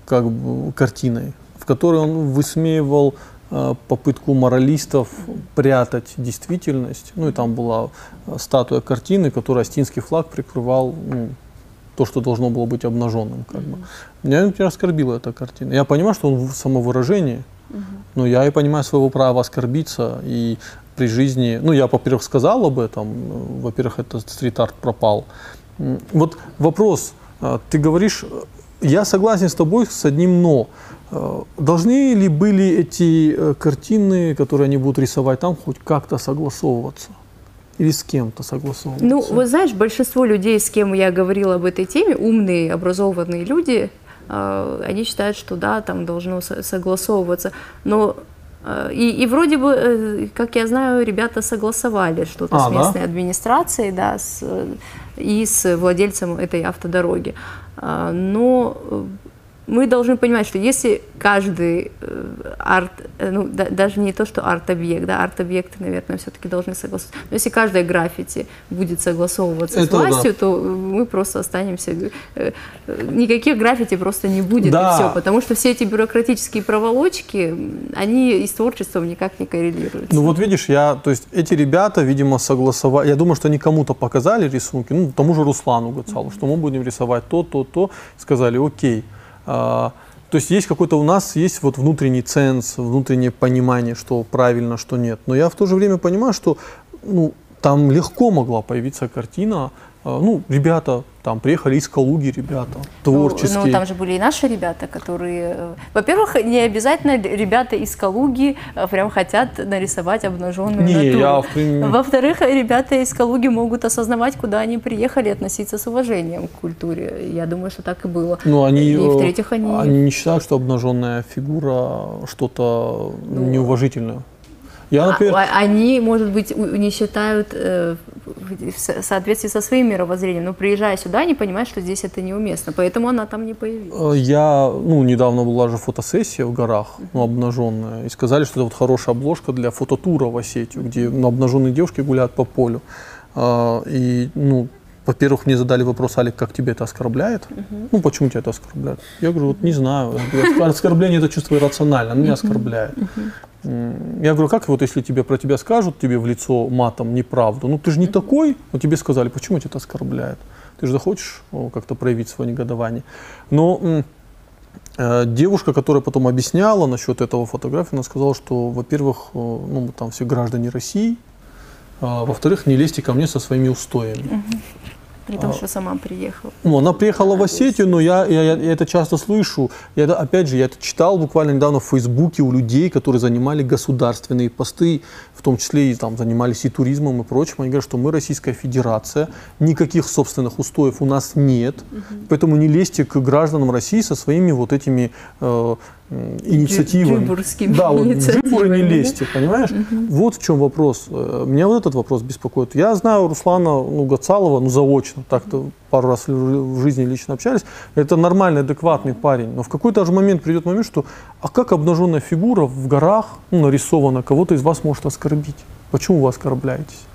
как бы картиной, в которой он высмеивал попытку моралистов прятать действительность. Ну и там была э, статуя картины, которая астинский флаг прикрывал ну, то, что должно было быть обнаженным. Как бы. Меня например, оскорбила эта картина. Я понимаю, что он в самовыражении, но я и понимаю своего права оскорбиться. И при жизни, ну я, во-первых, сказал об этом, э, во-первых, этот стрит-арт пропал. Вот вопрос, э, ты говоришь, э, я согласен с тобой с одним но. Э, Должны ли были эти э, картины, которые они будут рисовать там, хоть как-то согласовываться? Или с кем-то согласовываться? Ну, вот знаешь, большинство людей, с кем я говорила об этой теме, умные, образованные люди, э, они считают, что да, там должно со- согласовываться. Но и, и вроде бы, как я знаю, ребята согласовали что-то А, с да? местной администрацией, да, с, и с владельцем этой автодороги. Но мы должны понимать, что если каждый э, арт, э, ну да- даже не то, что арт-объект, да, арт-объекты, наверное, все-таки должны согласоваться. Но если каждое граффити будет согласовываться с Это да. властью, то э, мы просто останемся, никаких граффити просто не будет Да. и все, потому что все эти бюрократические проволочки, они и с творчеством никак не коррелируются. Ну вот видишь, я, то есть эти ребята, видимо, согласовали, я думаю, что они кому-то показали рисунки, ну тому же Руслану Гацалу, что мы будем рисовать то, то, то, сказали, окей. А, то есть есть какой-то у нас есть вот внутренний ценз, внутреннее понимание, что правильно, что нет. Но я в то же время понимаю, что ну, там легко могла появиться картина. А, Ну, ребята там приехали из Калуги, ребята Ну, творческие. Ну, там же были и наши ребята, которые... э, Во-первых, не обязательно ребята из Калуги э, прям хотят нарисовать обнаженную Не, натуру. я в Во-вторых, ребята из Калуги могут осознавать, куда они приехали, относиться с уважением к культуре. Я думаю, что так и было. Ну, они, И э, в-третьих, они... они не считают, что обнаженная фигура что-то неуважительное. Я, А- например, Они, может быть, не считают э, в со- соответствии со своим мировоззрением, но приезжая сюда, они понимают, что здесь это неуместно, поэтому она там не появилась. э, я, ну, недавно была же фотосессия в горах, ну, обнаженная, и сказали, что это вот хорошая обложка для фототура в Осетию, где ну, обнаженные девушки гуляют по полю. А, И, ну, во-первых, мне задали вопрос, Алик, как тебе это оскорбляет? Ну, почему тебя это оскорбляет? Я говорю, вот не знаю. Оскорбление это чувство иррационально, оно меня оскорбляет. Я говорю, как вот если тебе про тебя скажут, тебе в лицо матом неправду, ну ты же не такой, но тебе сказали, почему тебя это оскорбляет? Ты же захочешь как-то проявить свое негодование. Но э, девушка, которая потом объясняла насчет этого фотографии, она сказала, что, во-первых, э, ну, мы там все граждане России, а, во-вторых, не лезьте ко мне со своими устоями. При том, что сама приехала. Она приехала в Осетию, но я, я, я- я это часто слышу. Я это, опять же, я это читал буквально недавно в Фейсбуке у людей, которые занимали государственные посты, в том числе и там занимались и туризмом и прочим. Они говорят, что мы Российская Федерация, никаких собственных устоев у нас нет, поэтому не лезьте к гражданам России со своими вот этими э, инициативами. джибурскими да, вот джибуры не да? лезьте, понимаешь? Вот в чем вопрос. Э, Меня вот этот вопрос беспокоит. Я знаю Руслана ну, Гацалова, ну, заочно, так-то пару раз в в жизни лично общались. Это нормальный, адекватный парень. Но в какой-то же момент придет момент, что а как обнаженная фигура в горах ну, нарисована, кого-то из вас может оскорбить? Почему вы оскорбляетесь?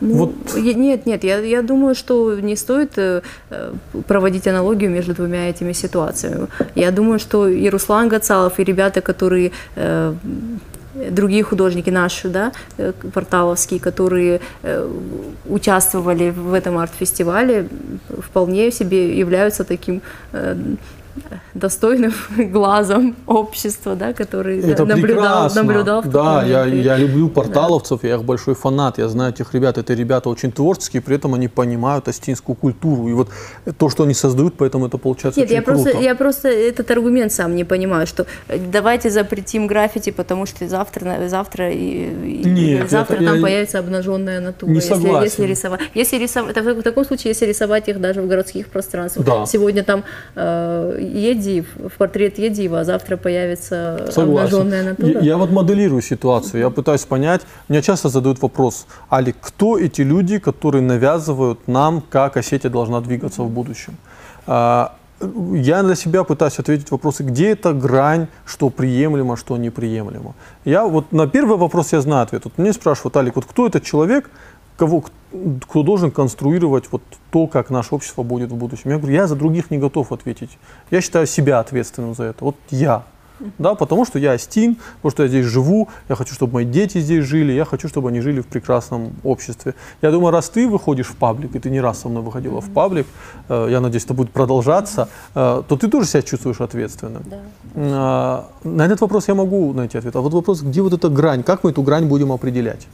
Ну, Вот. Нет, нет, я, я думаю, что не стоит э, э, проводить аналогию между двумя этими ситуациями. Я думаю, что и Руслан Гацалов, и ребята, которые э, другие художники наши, да, порталовские, которые э, участвовали в этом арт-фестивале, вполне себе являются таким э, достойным глазом общества, да, который Это наблюдал, прекрасно. наблюдал Да, я, я люблю порталовцев, я их большой фанат. Я знаю этих ребят. Это ребята очень творческие, при этом они понимают астинскую культуру. И вот то, что они создают, поэтому это получается Нет, очень я круто. просто, я просто этот аргумент сам не понимаю, что э, давайте запретим граффити, потому что завтра, завтра, и, Нет, завтра это там я появится обнаженная натура. не если, согласен. если рисовать, если рисовать, в таком случае, если рисовать их даже в городских пространствах. Да. Сегодня там э, Едиев, в портрет Едиева, а завтра появится Согласен. обнаженная натура. Я, я вот моделирую ситуацию, я пытаюсь понять. Меня часто задают вопрос, Али, кто эти люди, которые навязывают нам, как Осетия должна двигаться в будущем? А, Я для себя пытаюсь ответить вопросы, где эта грань, что приемлемо, что неприемлемо. Я вот на первый вопрос я знаю ответ. Вот мне спрашивают, Алик, вот кто этот человек, кого, кто должен конструировать вот то, как наше общество будет в будущем. Я говорю, я за других не готов ответить. Я считаю себя ответственным за это. Вот я. да, потому что я Астин, потому что я здесь живу, я хочу, чтобы мои дети здесь жили, я хочу, чтобы они жили в прекрасном обществе. Я думаю, раз ты выходишь в паблик, и ты не раз со мной выходила в паблик, э, я надеюсь, это будет продолжаться, э, то ты тоже себя чувствуешь ответственным. Да. Э, на этот вопрос я могу найти ответ. А вот вопрос, где вот эта грань, как мы эту грань будем определять?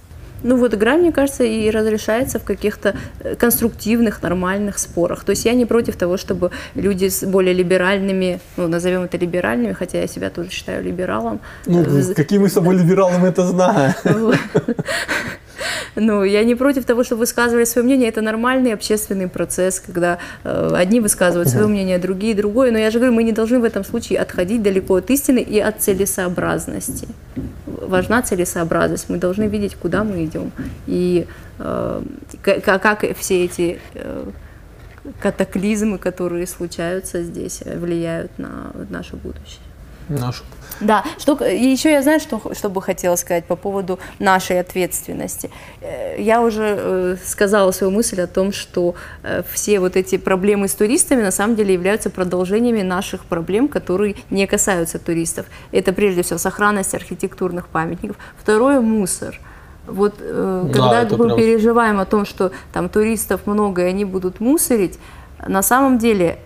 Ну вот грань, мне кажется, и разрешается в каких-то э, конструктивных, нормальных спорах. То есть я не против того, чтобы люди с более либеральными, ну назовем это либеральными, хотя я себя тоже считаю либералом. Ну, э, какие мы с собой либералы, мы это знаем. Ну, я не против того, чтобы высказывали свое мнение. Это нормальный общественный процесс, когда э, одни высказывают свое мнение, другие другое. Но я же говорю, мы не должны в этом случае отходить далеко от истины и от целесообразности. Важна целесообразность. Мы должны видеть, куда мы идем. И э, как, как все эти э, катаклизмы, которые случаются здесь, влияют на наше будущее. Нашу. Да, что, и еще я знаю, что, что бы хотела сказать по поводу нашей ответственности. Э, я уже э, сказала свою мысль о том, что э, все вот эти проблемы с туристами на самом деле являются продолжениями наших проблем, которые не касаются туристов. Это прежде всего сохранность архитектурных памятников. Второе – мусор. Вот э, когда да, мы прям... переживаем о том, что там туристов много и они будут мусорить, на самом деле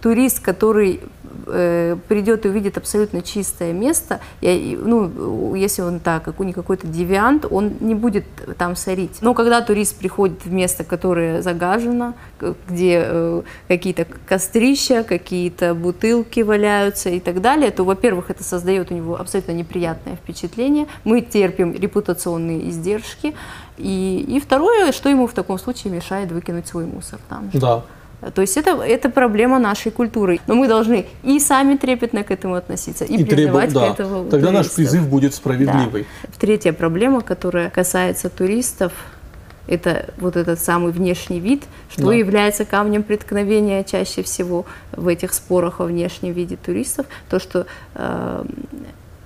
турист, который э, придет и увидит абсолютно чистое место, я, ну, если он так, как у них какой-то девиант, он не будет там сорить. Но когда турист приходит в место, которое загажено, где э, какие-то кострища, какие-то бутылки валяются и так далее, то, во-первых, это создает у него абсолютно неприятное впечатление. Мы терпим репутационные издержки. И, и второе, что ему в таком случае мешает выкинуть свой мусор там. Да. То есть это, это проблема нашей культуры. Но мы должны и сами трепетно к этому относиться, и, и призывать требу... да. к этому Тогда туристов. наш призыв будет справедливый. Да. Третья проблема, которая касается туристов, это вот этот самый внешний вид, что да. является камнем преткновения чаще всего в этих спорах о внешнем виде туристов. То, что э,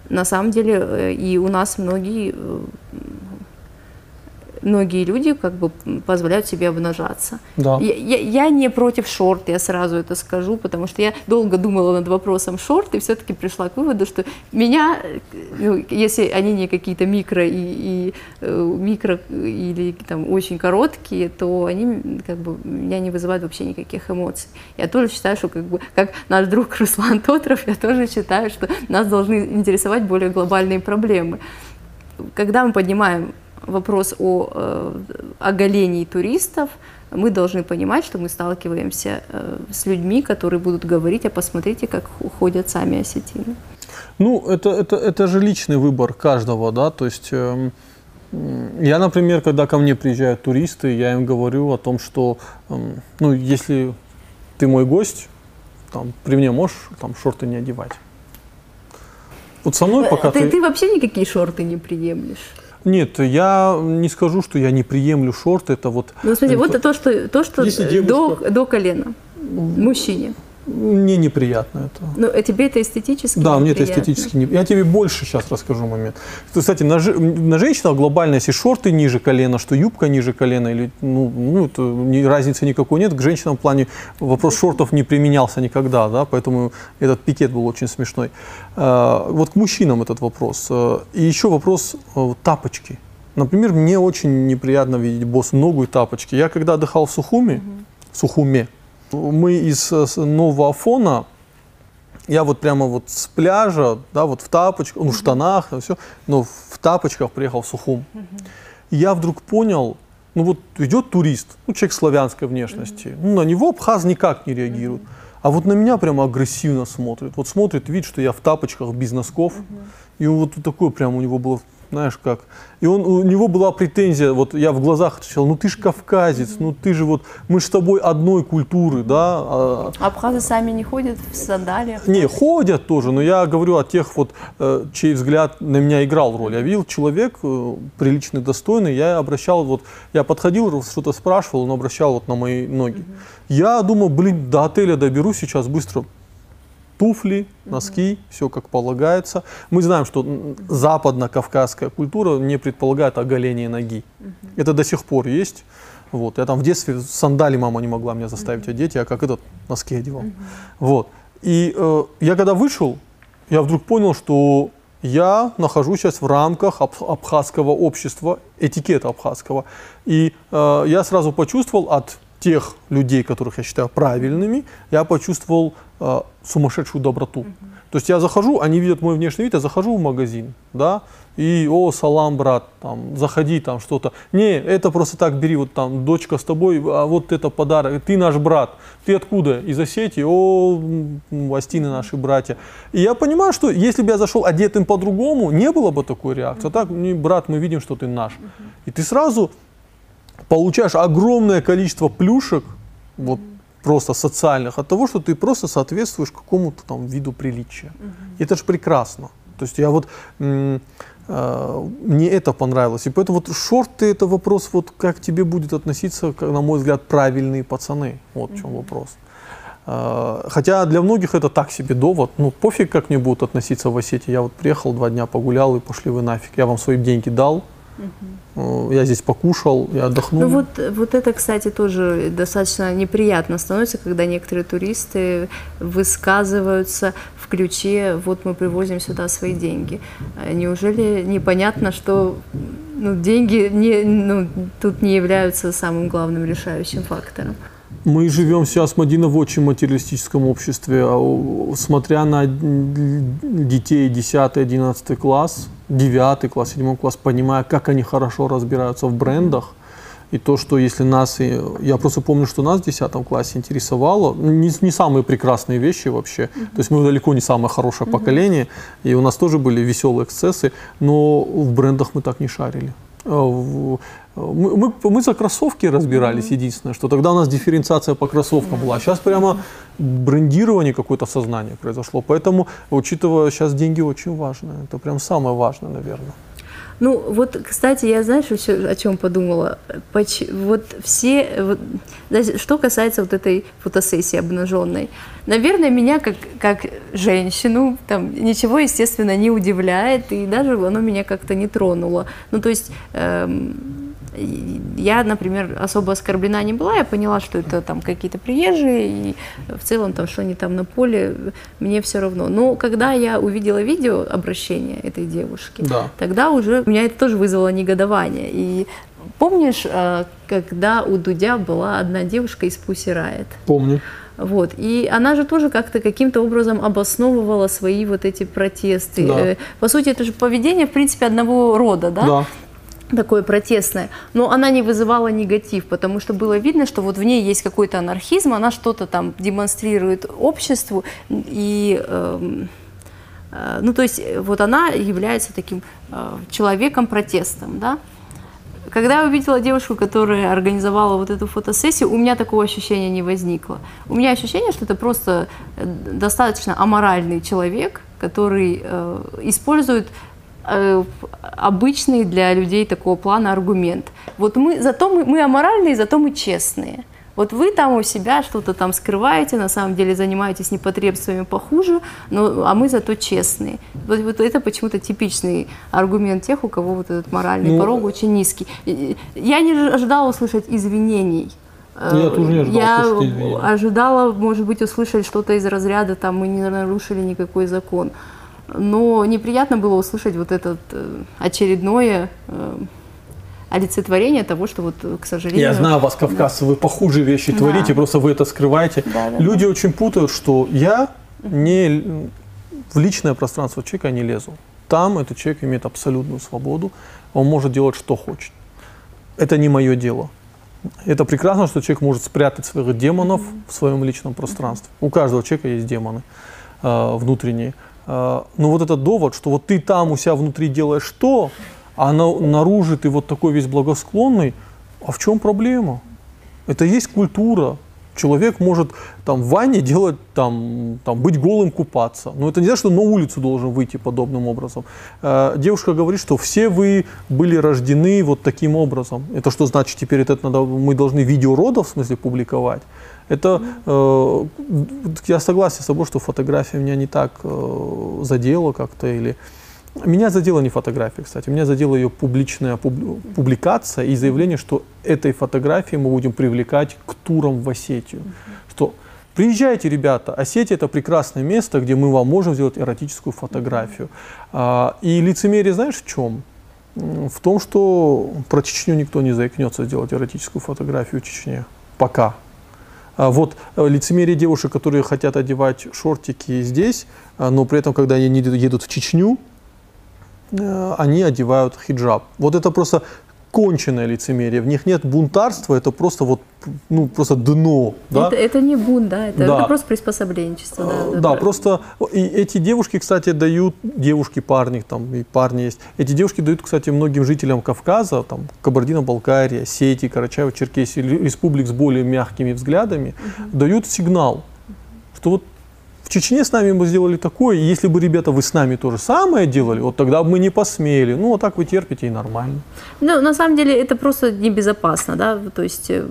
на самом деле э, и у нас многие э, многие люди как бы позволяют себе обнажаться. Да. Я, я, я не против шорт, я сразу это скажу, потому что я долго думала над вопросом шорт и все-таки пришла к выводу, что меня, ну, если они не какие-то микро и, и э, микро или там очень короткие, то они как бы меня не вызывают вообще никаких эмоций. Я тоже считаю, что как бы как наш друг Руслан Тотров, я тоже считаю, что нас должны интересовать более глобальные проблемы. Когда мы поднимаем вопрос о э, оголении туристов, мы должны понимать, что мы сталкиваемся э, с людьми, которые будут говорить, а посмотрите, как уходят сами осетины. Ну, это, это, это же личный выбор каждого, да, то есть э, я, например, когда ко мне приезжают туристы, я им говорю о том, что, э, ну, если ты мой гость, там, при мне можешь там шорты не одевать. Вот со мной пока ты... Ты, ты вообще никакие шорты не приемлешь? Нет, я не скажу, что я не приемлю шорты. Это вот. Ну, смотри, вот то, что то, что до, до колена мужчине. Мне неприятно это. Ну, а тебе это эстетически Да, мне это эстетически не Я тебе больше сейчас расскажу момент. Кстати, на, на женщинах глобально, если шорты ниже колена, что юбка ниже колена, или, ну, ну это ни, разницы никакой нет. К женщинам в плане вопрос шортов не применялся никогда, да, поэтому этот пикет был очень смешной. А, вот к мужчинам этот вопрос. А, и еще вопрос а, тапочки. Например, мне очень неприятно видеть босс ногу и тапочки. Я когда отдыхал в Сухуми, угу. в Сухуме, мы из нового Афона, я вот прямо вот с пляжа, да, вот в тапочках, ну, в штанах, все, но в тапочках приехал в Сухум. И я вдруг понял, ну вот идет турист, ну человек славянской внешности, ну на него абхаз никак не реагирует. А вот на меня прямо агрессивно смотрит. Вот смотрит, видит, что я в тапочках без носков. И вот такое прямо у него было знаешь как. И он, у него была претензия, вот я в глазах отвечал, ну ты же кавказец, ну ты же вот, мы же с тобой одной культуры, да. А Абхазы сами не ходят в сандалиях? Не, ходят тоже, но я говорю о тех вот, э, чей взгляд на меня играл роль. Я видел человек э, приличный, достойный, я обращал вот, я подходил, что-то спрашивал, он обращал вот на мои ноги. Я думал, блин, до отеля доберусь сейчас быстро, туфли, носки, угу. все как полагается. Мы знаем, что западно-кавказская культура не предполагает оголение ноги. Угу. Это до сих пор есть. Вот. Я там в детстве сандали мама не могла меня заставить одеть, я как этот носки одевал. Вот. И э, я когда вышел, я вдруг понял, что я нахожусь сейчас в рамках аб- абхазского общества, этикета абхазского. И э, я сразу почувствовал от тех людей, которых я считаю правильными, я почувствовал э, сумасшедшую доброту. То есть я захожу, они видят мой внешний вид, я захожу в магазин, да, и, о, салам, брат, там, заходи, там, что-то. Не, это просто так бери, вот там, дочка с тобой, а вот это подарок, ты наш брат. Ты откуда? Из Осетии? О, м, Астины наши братья. И я понимаю, что если бы я зашел одетым по-другому, не было бы такой реакции. А так, «Не, брат, мы видим, что ты наш. И ты сразу получаешь огромное количество плюшек, вот просто социальных, от того, что ты просто соответствуешь какому-то там виду приличия. И это же прекрасно. То есть я вот э, мне это понравилось. И поэтому вот шорты это вопрос, вот как тебе будет относиться, как, на мой взгляд, правильные пацаны. Вот в чем вопрос. Э, Хотя для многих это так себе довод. Ну, пофиг, как мне будут относиться в Осетии. Я вот приехал, два дня погулял и пошли вы нафиг. Я вам свои деньги дал, я здесь покушал, я отдохнул. Ну вот, вот это, кстати, тоже достаточно неприятно становится, когда некоторые туристы высказываются в ключе «вот мы привозим сюда свои деньги». А Неужели непонятно, что ну, деньги не, ну, тут не являются самым главным решающим фактором? Мы живем сейчас, Мадина, в очень материалистическом обществе. А Смотря на детей 10-11 класс, 9 класс, 7 класс, понимая, как они хорошо разбираются в брендах, и то, что если нас... и- Я просто помню, что нас в 10 классе интересовало, ну, не, не самые прекрасные вещи вообще. То есть мы далеко не самое хорошее поколение, и у нас тоже были веселые эксцессы, но в брендах мы так не шарили. Мы, мы, мы за кроссовки разбирались, единственное, что тогда у нас дифференциация по кроссовкам была. Сейчас прямо брендирование какое-то сознание произошло. Поэтому, учитывая, сейчас деньги очень важны. Это прям самое важное, наверное. Ну, вот, кстати, я, знаешь, ещё о чем подумала? Поч- вот все, вот, знаете, что касается вот этой фотосессии обнаженной, наверное, меня как, как женщину там ничего, естественно, не удивляет, и даже оно меня как-то не тронуло. Ну, то есть... эм, я, например, особо оскорблена не была, я поняла, что это там какие-то приезжие, и в целом там, что они там на поле, мне все равно. Но когда я увидела видео обращения этой девушки, Да. тогда уже меня это тоже вызвало негодование. И помнишь, э, когда у Дудя была одна девушка из Pussy Riot? Помню. Вот. И она же тоже как-то каким-то образом обосновывала свои вот эти протесты. Да. Э, По сути, это же поведение, в принципе, одного рода, да? Да. Такое протестное, но она не вызывала негатив, потому что было видно, что вот в ней есть какой-то анархизм, она что-то там демонстрирует обществу, и, эм, э, ну, то есть, э, вот она является таким э, человеком-протестом, да. Когда я увидела девушку, которая организовала вот эту фотосессию, у меня такого ощущения не возникло. У меня ощущение, что это просто э, достаточно аморальный человек, который э, использует э, обычный для людей такого плана аргумент. Вот мы, зато мы, мы аморальные, зато мы честные. Вот вы там у себя что-то там скрываете, на самом деле занимаетесь непотребствами похуже, но, а мы зато честные. Вот, вот это почему-то типичный аргумент тех, у кого вот этот моральный Ну, порог очень низкий. Я не ожидала услышать извинений. Я тоже не ожидал Я услышать извинений. ожидала, может быть, услышать что-то из разряда, там, мы не нарушили никакой закон. Но неприятно было услышать вот это очередное э, олицетворение того, что вот, э, к сожалению... Я знаю вас, кавказцы, вы похуже вещи Да. творите, просто вы это скрываете. Да, да, Люди очень путают, что я не в личное пространство человека не лезу. Там этот человек имеет абсолютную свободу, он может делать, что хочет. Это не мое дело. Это прекрасно, что человек может спрятать своих демонов в своем личном пространстве. У каждого человека есть демоны э, внутренние. Э, но вот этот довод, что вот ты там у себя внутри делаешь что, а на, наружу ты вот такой весь благосклонный, а в чем проблема? Это есть культура. Человек может там в ванне делать, там, там, быть голым, купаться. Но это не значит, что на улицу должен выйти подобным образом. Э, девушка говорит, что все вы были рождены вот таким образом. Это что значит теперь это надо, мы должны видео родов в смысле публиковать? Это э, я согласен с тобой, что фотография меня не так э, задела как-то или меня задела не фотография, кстати, меня задела ее публичная пуб- публикация и заявление, что этой фотографией мы будем привлекать к турам в Осетию. Что Приезжайте, ребята, Осетия это прекрасное место, где мы вам можем сделать эротическую фотографию. А, и лицемерие знаешь в чем? В том, что про Чечню никто не заикнется сделать эротическую фотографию в Чечне. Пока. А вот э, лицемерие девушек, которые хотят одевать шортики здесь, а, но при этом, когда они едут в Чечню, э, они одевают хиджаб. Вот это просто конченное лицемерие, в них нет бунтарства, это просто вот, ну, просто дно. Да? Это, это не бунт, да, это, да. это просто приспособленчество. Да, да, да просто и эти девушки, кстати, дают, девушки, парни, там и парни есть, эти девушки дают, кстати, многим жителям Кавказа, там, Кабардино-Балкария, Сети, Карачаево, Черкесии, республик с более мягкими взглядами, угу. дают сигнал, что вот в Чечне с нами мы сделали такое, если бы, ребята, вы с нами то же самое делали, вот тогда бы мы не посмели. Ну, вот так вы терпите и нормально. Ну, на самом деле, это просто небезопасно, да, то есть Э,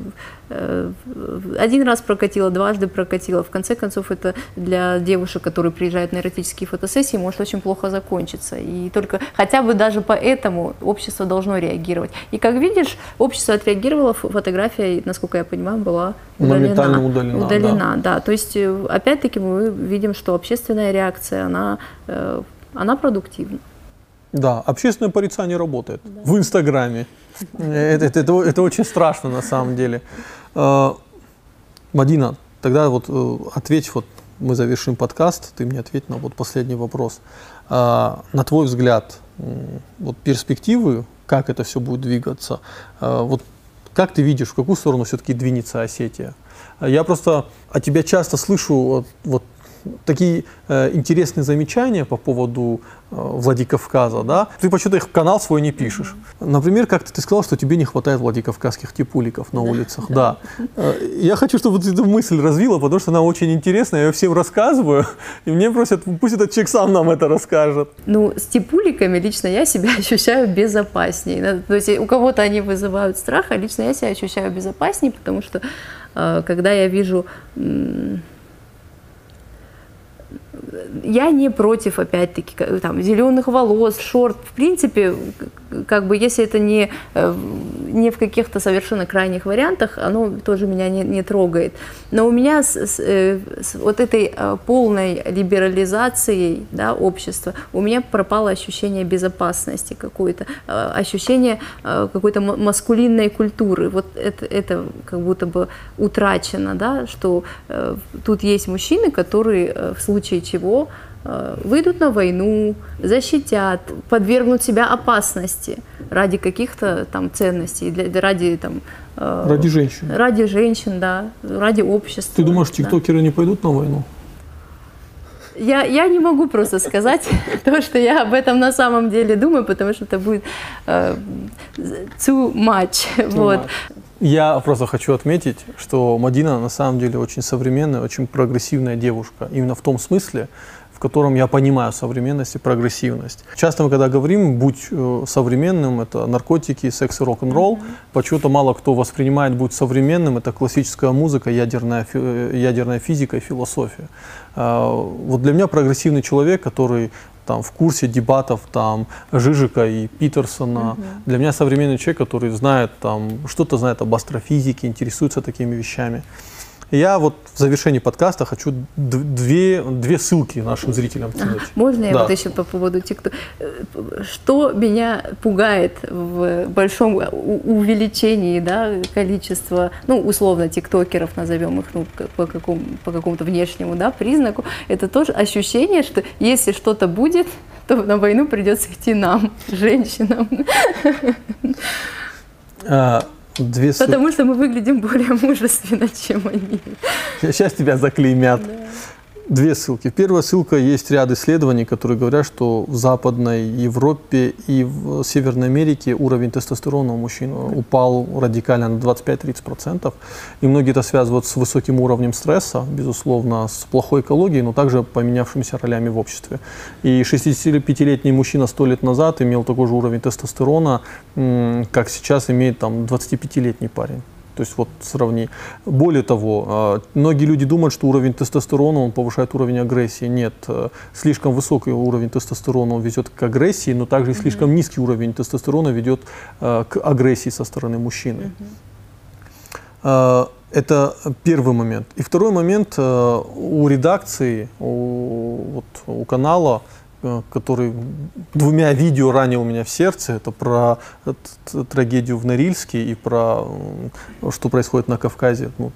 один раз прокатила, дважды прокатила. В конце концов, это для девушек, которые приезжают на эротические фотосессии, может очень плохо закончиться. И только хотя бы даже поэтому общество должно реагировать. И как видишь, общество отреагировало, фотография, насколько я понимаю, была удалена. удалена. Удалена, да. да. То есть, э, опять-таки, мы видим, что общественная реакция, она, э, она продуктивна. Да, общественное порицание работает да. в Инстаграме. Это, это, это, это очень страшно на самом деле. А, Мадина, тогда вот э, ответь, вот мы завершим подкаст, ты мне ответь на вот последний вопрос. А, на твой взгляд, вот перспективы, как это все будет двигаться, а, вот как ты видишь, в какую сторону все-таки двинется Осетия? Я просто от тебя часто слышу вот, вот такие э, интересные замечания по поводу Владикавказа, да, ты почему-то их в канал свой не пишешь. Например, как-то ты сказал, что тебе не хватает Владикавказских типуликов на улицах. Да. Э, я хочу, чтобы ты эту мысль развила, потому что она очень интересная, я ее всем рассказываю, и мне просят, пусть этот человек сам нам это расскажет. Ну, с типуликами лично я себя ощущаю безопаснее. То есть у кого-то они вызывают страх, а лично я себя ощущаю безопаснее, потому что э, когда я вижу я не против, опять-таки, там, зеленых волос, шорт. В принципе, как бы, если это не, э, не в каких-то совершенно крайних вариантах, оно тоже меня не, не трогает. Но у меня с, с, э, с вот этой э, полной либерализацией да, общества, у меня пропало ощущение безопасности какое-то, ощущение какой-то маскулинной культуры. Вот это, это как будто бы утрачено, да, что тут есть мужчины, которые в случае чего Э, выйдут на войну, защитят, подвергнут себя опасности ради каких-то там ценностей, для, ради там э, ради женщин. Ради женщин, да, ради общества. Ты думаешь, тиктокеры да. не пойдут на войну? Я, я не могу просто сказать то, что я об этом на самом деле думаю, потому что это будет uh, too much. Too вот. much. Я просто хочу отметить, что Мадина на самом деле очень современная, очень прогрессивная девушка. Именно в том смысле, в котором я понимаю современность и прогрессивность. Часто мы, когда говорим, будь э, современным, это наркотики, секс и рок-н-ролл, mm-hmm. почему-то мало кто воспринимает будь современным, это классическая музыка, ядерная, э, ядерная физика и философия. А, вот для меня прогрессивный человек, который там в курсе дебатов там Жижика и Питерсона. Угу. Для меня современный человек, который знает там что-то знает об астрофизике, интересуется такими вещами. Я вот в завершении подкаста хочу две, две ссылки нашим зрителям кинуть. Можно я да. вот еще по поводу ТикТок? Что меня пугает в большом увеличении да, количества, ну, условно, тиктокеров, назовем их, ну, по, какому, по какому-то внешнему да, признаку, это тоже ощущение, что если что-то будет, то на войну придется идти нам, женщинам. Две Потому что мы выглядим более мужественно, чем они. Сейчас тебя заклеймят. Да. Две ссылки. Первая ссылка есть ряд исследований, которые говорят, что в Западной Европе и в Северной Америке уровень тестостерона у мужчин упал радикально на 25-30%. И многие это связывают с высоким уровнем стресса, безусловно, с плохой экологией, но также поменявшимися ролями в обществе. И 65-летний мужчина 100 лет назад имел такой же уровень тестостерона, как сейчас имеет там 25-летний парень. То есть вот сравни. Более того, а, многие люди думают, что уровень тестостерона он повышает уровень агрессии. Нет, э, слишком высокий уровень тестостерона он ведет к агрессии, но также mm-hmm. слишком низкий уровень тестостерона ведет э, к агрессии со стороны мужчины. Mm-hmm. Это первый момент. И второй момент у редакции, у, вот, у канала, который двумя видео ранил меня в сердце, это про трагедию в Норильске и про что происходит на Кавказе, ну,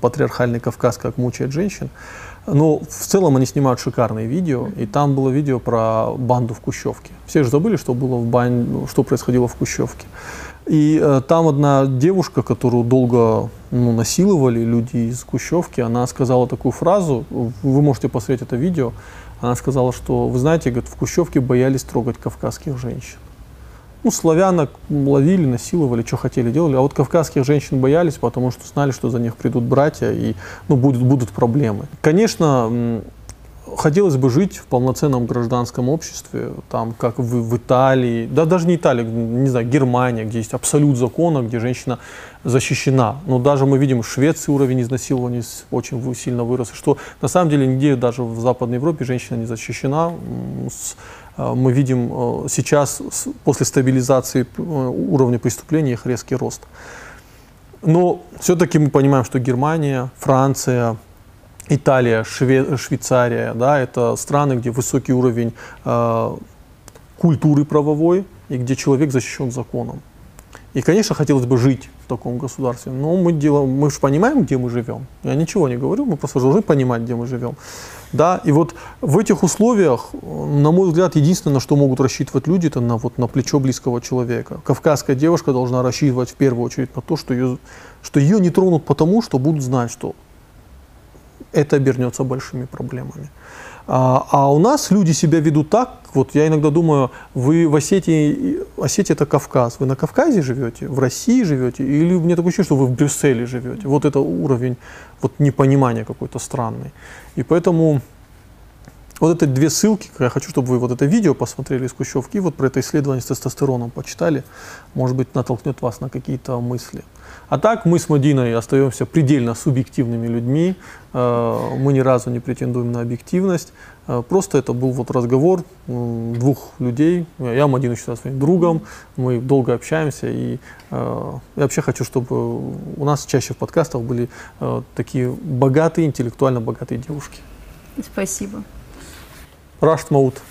патриархальный Кавказ, как мучает женщин. Но в целом они снимают шикарные видео, и там было видео про банду в Кущевке. Все же забыли, что было в бань, что происходило в Кущевке. И э, там одна девушка, которую долго ну, насиловали люди из Кущевки, она сказала такую фразу, вы можете посмотреть это видео, она сказала, что, вы знаете, говорит, в Кущевке боялись трогать кавказских женщин. Ну, славянок ловили, насиловали, что хотели, делали, а вот кавказских женщин боялись, потому что знали, что за них придут братья и ну, будут, будут проблемы. Конечно, хотелось бы жить в полноценном гражданском обществе, там, как в, в Италии, да даже не Италия, не знаю, Германия, где есть абсолют закона, где женщина защищена. Но даже мы видим, в Швеции уровень изнасилования очень сильно вырос, что на самом деле нигде даже в Западной Европе женщина не защищена. Э, мы видим э, сейчас, после стабилизации э, уровня преступления, их резкий рост. Но все-таки мы понимаем, что Германия, Франция, Италия, Шве Швейцария, да, это страны, где высокий уровень э, культуры правовой и где человек защищен законом. И, конечно, хотелось бы жить в таком государстве, но мы, делаем, мы же понимаем, где мы живем. Я ничего не говорю, мы просто должны понимать, где мы живем. Да, и вот в этих условиях, на мой взгляд, единственное, на что могут рассчитывать люди, это на, вот, на плечо близкого человека. Кавказская девушка должна рассчитывать в первую очередь на то, что ее, что ее не тронут потому, что будут знать, что это обернется большими проблемами. А, а у нас люди себя ведут так, вот я иногда думаю, вы в Осетии, Осетия это Кавказ, вы на Кавказе живете, в России живете, или мне такое ощущение, что вы в Брюсселе живете. Вот это уровень вот непонимания какой-то странный. И поэтому вот это две ссылки, я хочу, чтобы вы вот это видео посмотрели из Кущевки, вот про это исследование с тестостероном почитали, может быть, натолкнет вас на какие-то мысли. А так мы с Мадиной остаемся предельно субъективными людьми, э, мы ни разу не претендуем на объективность, э, просто это был вот разговор двух людей, я Мадину считаю своим другом, мы долго общаемся, и э, я вообще хочу, чтобы у нас чаще в подкастах были такие богатые, интеллектуально богатые девушки. Спасибо. Рашт Маут.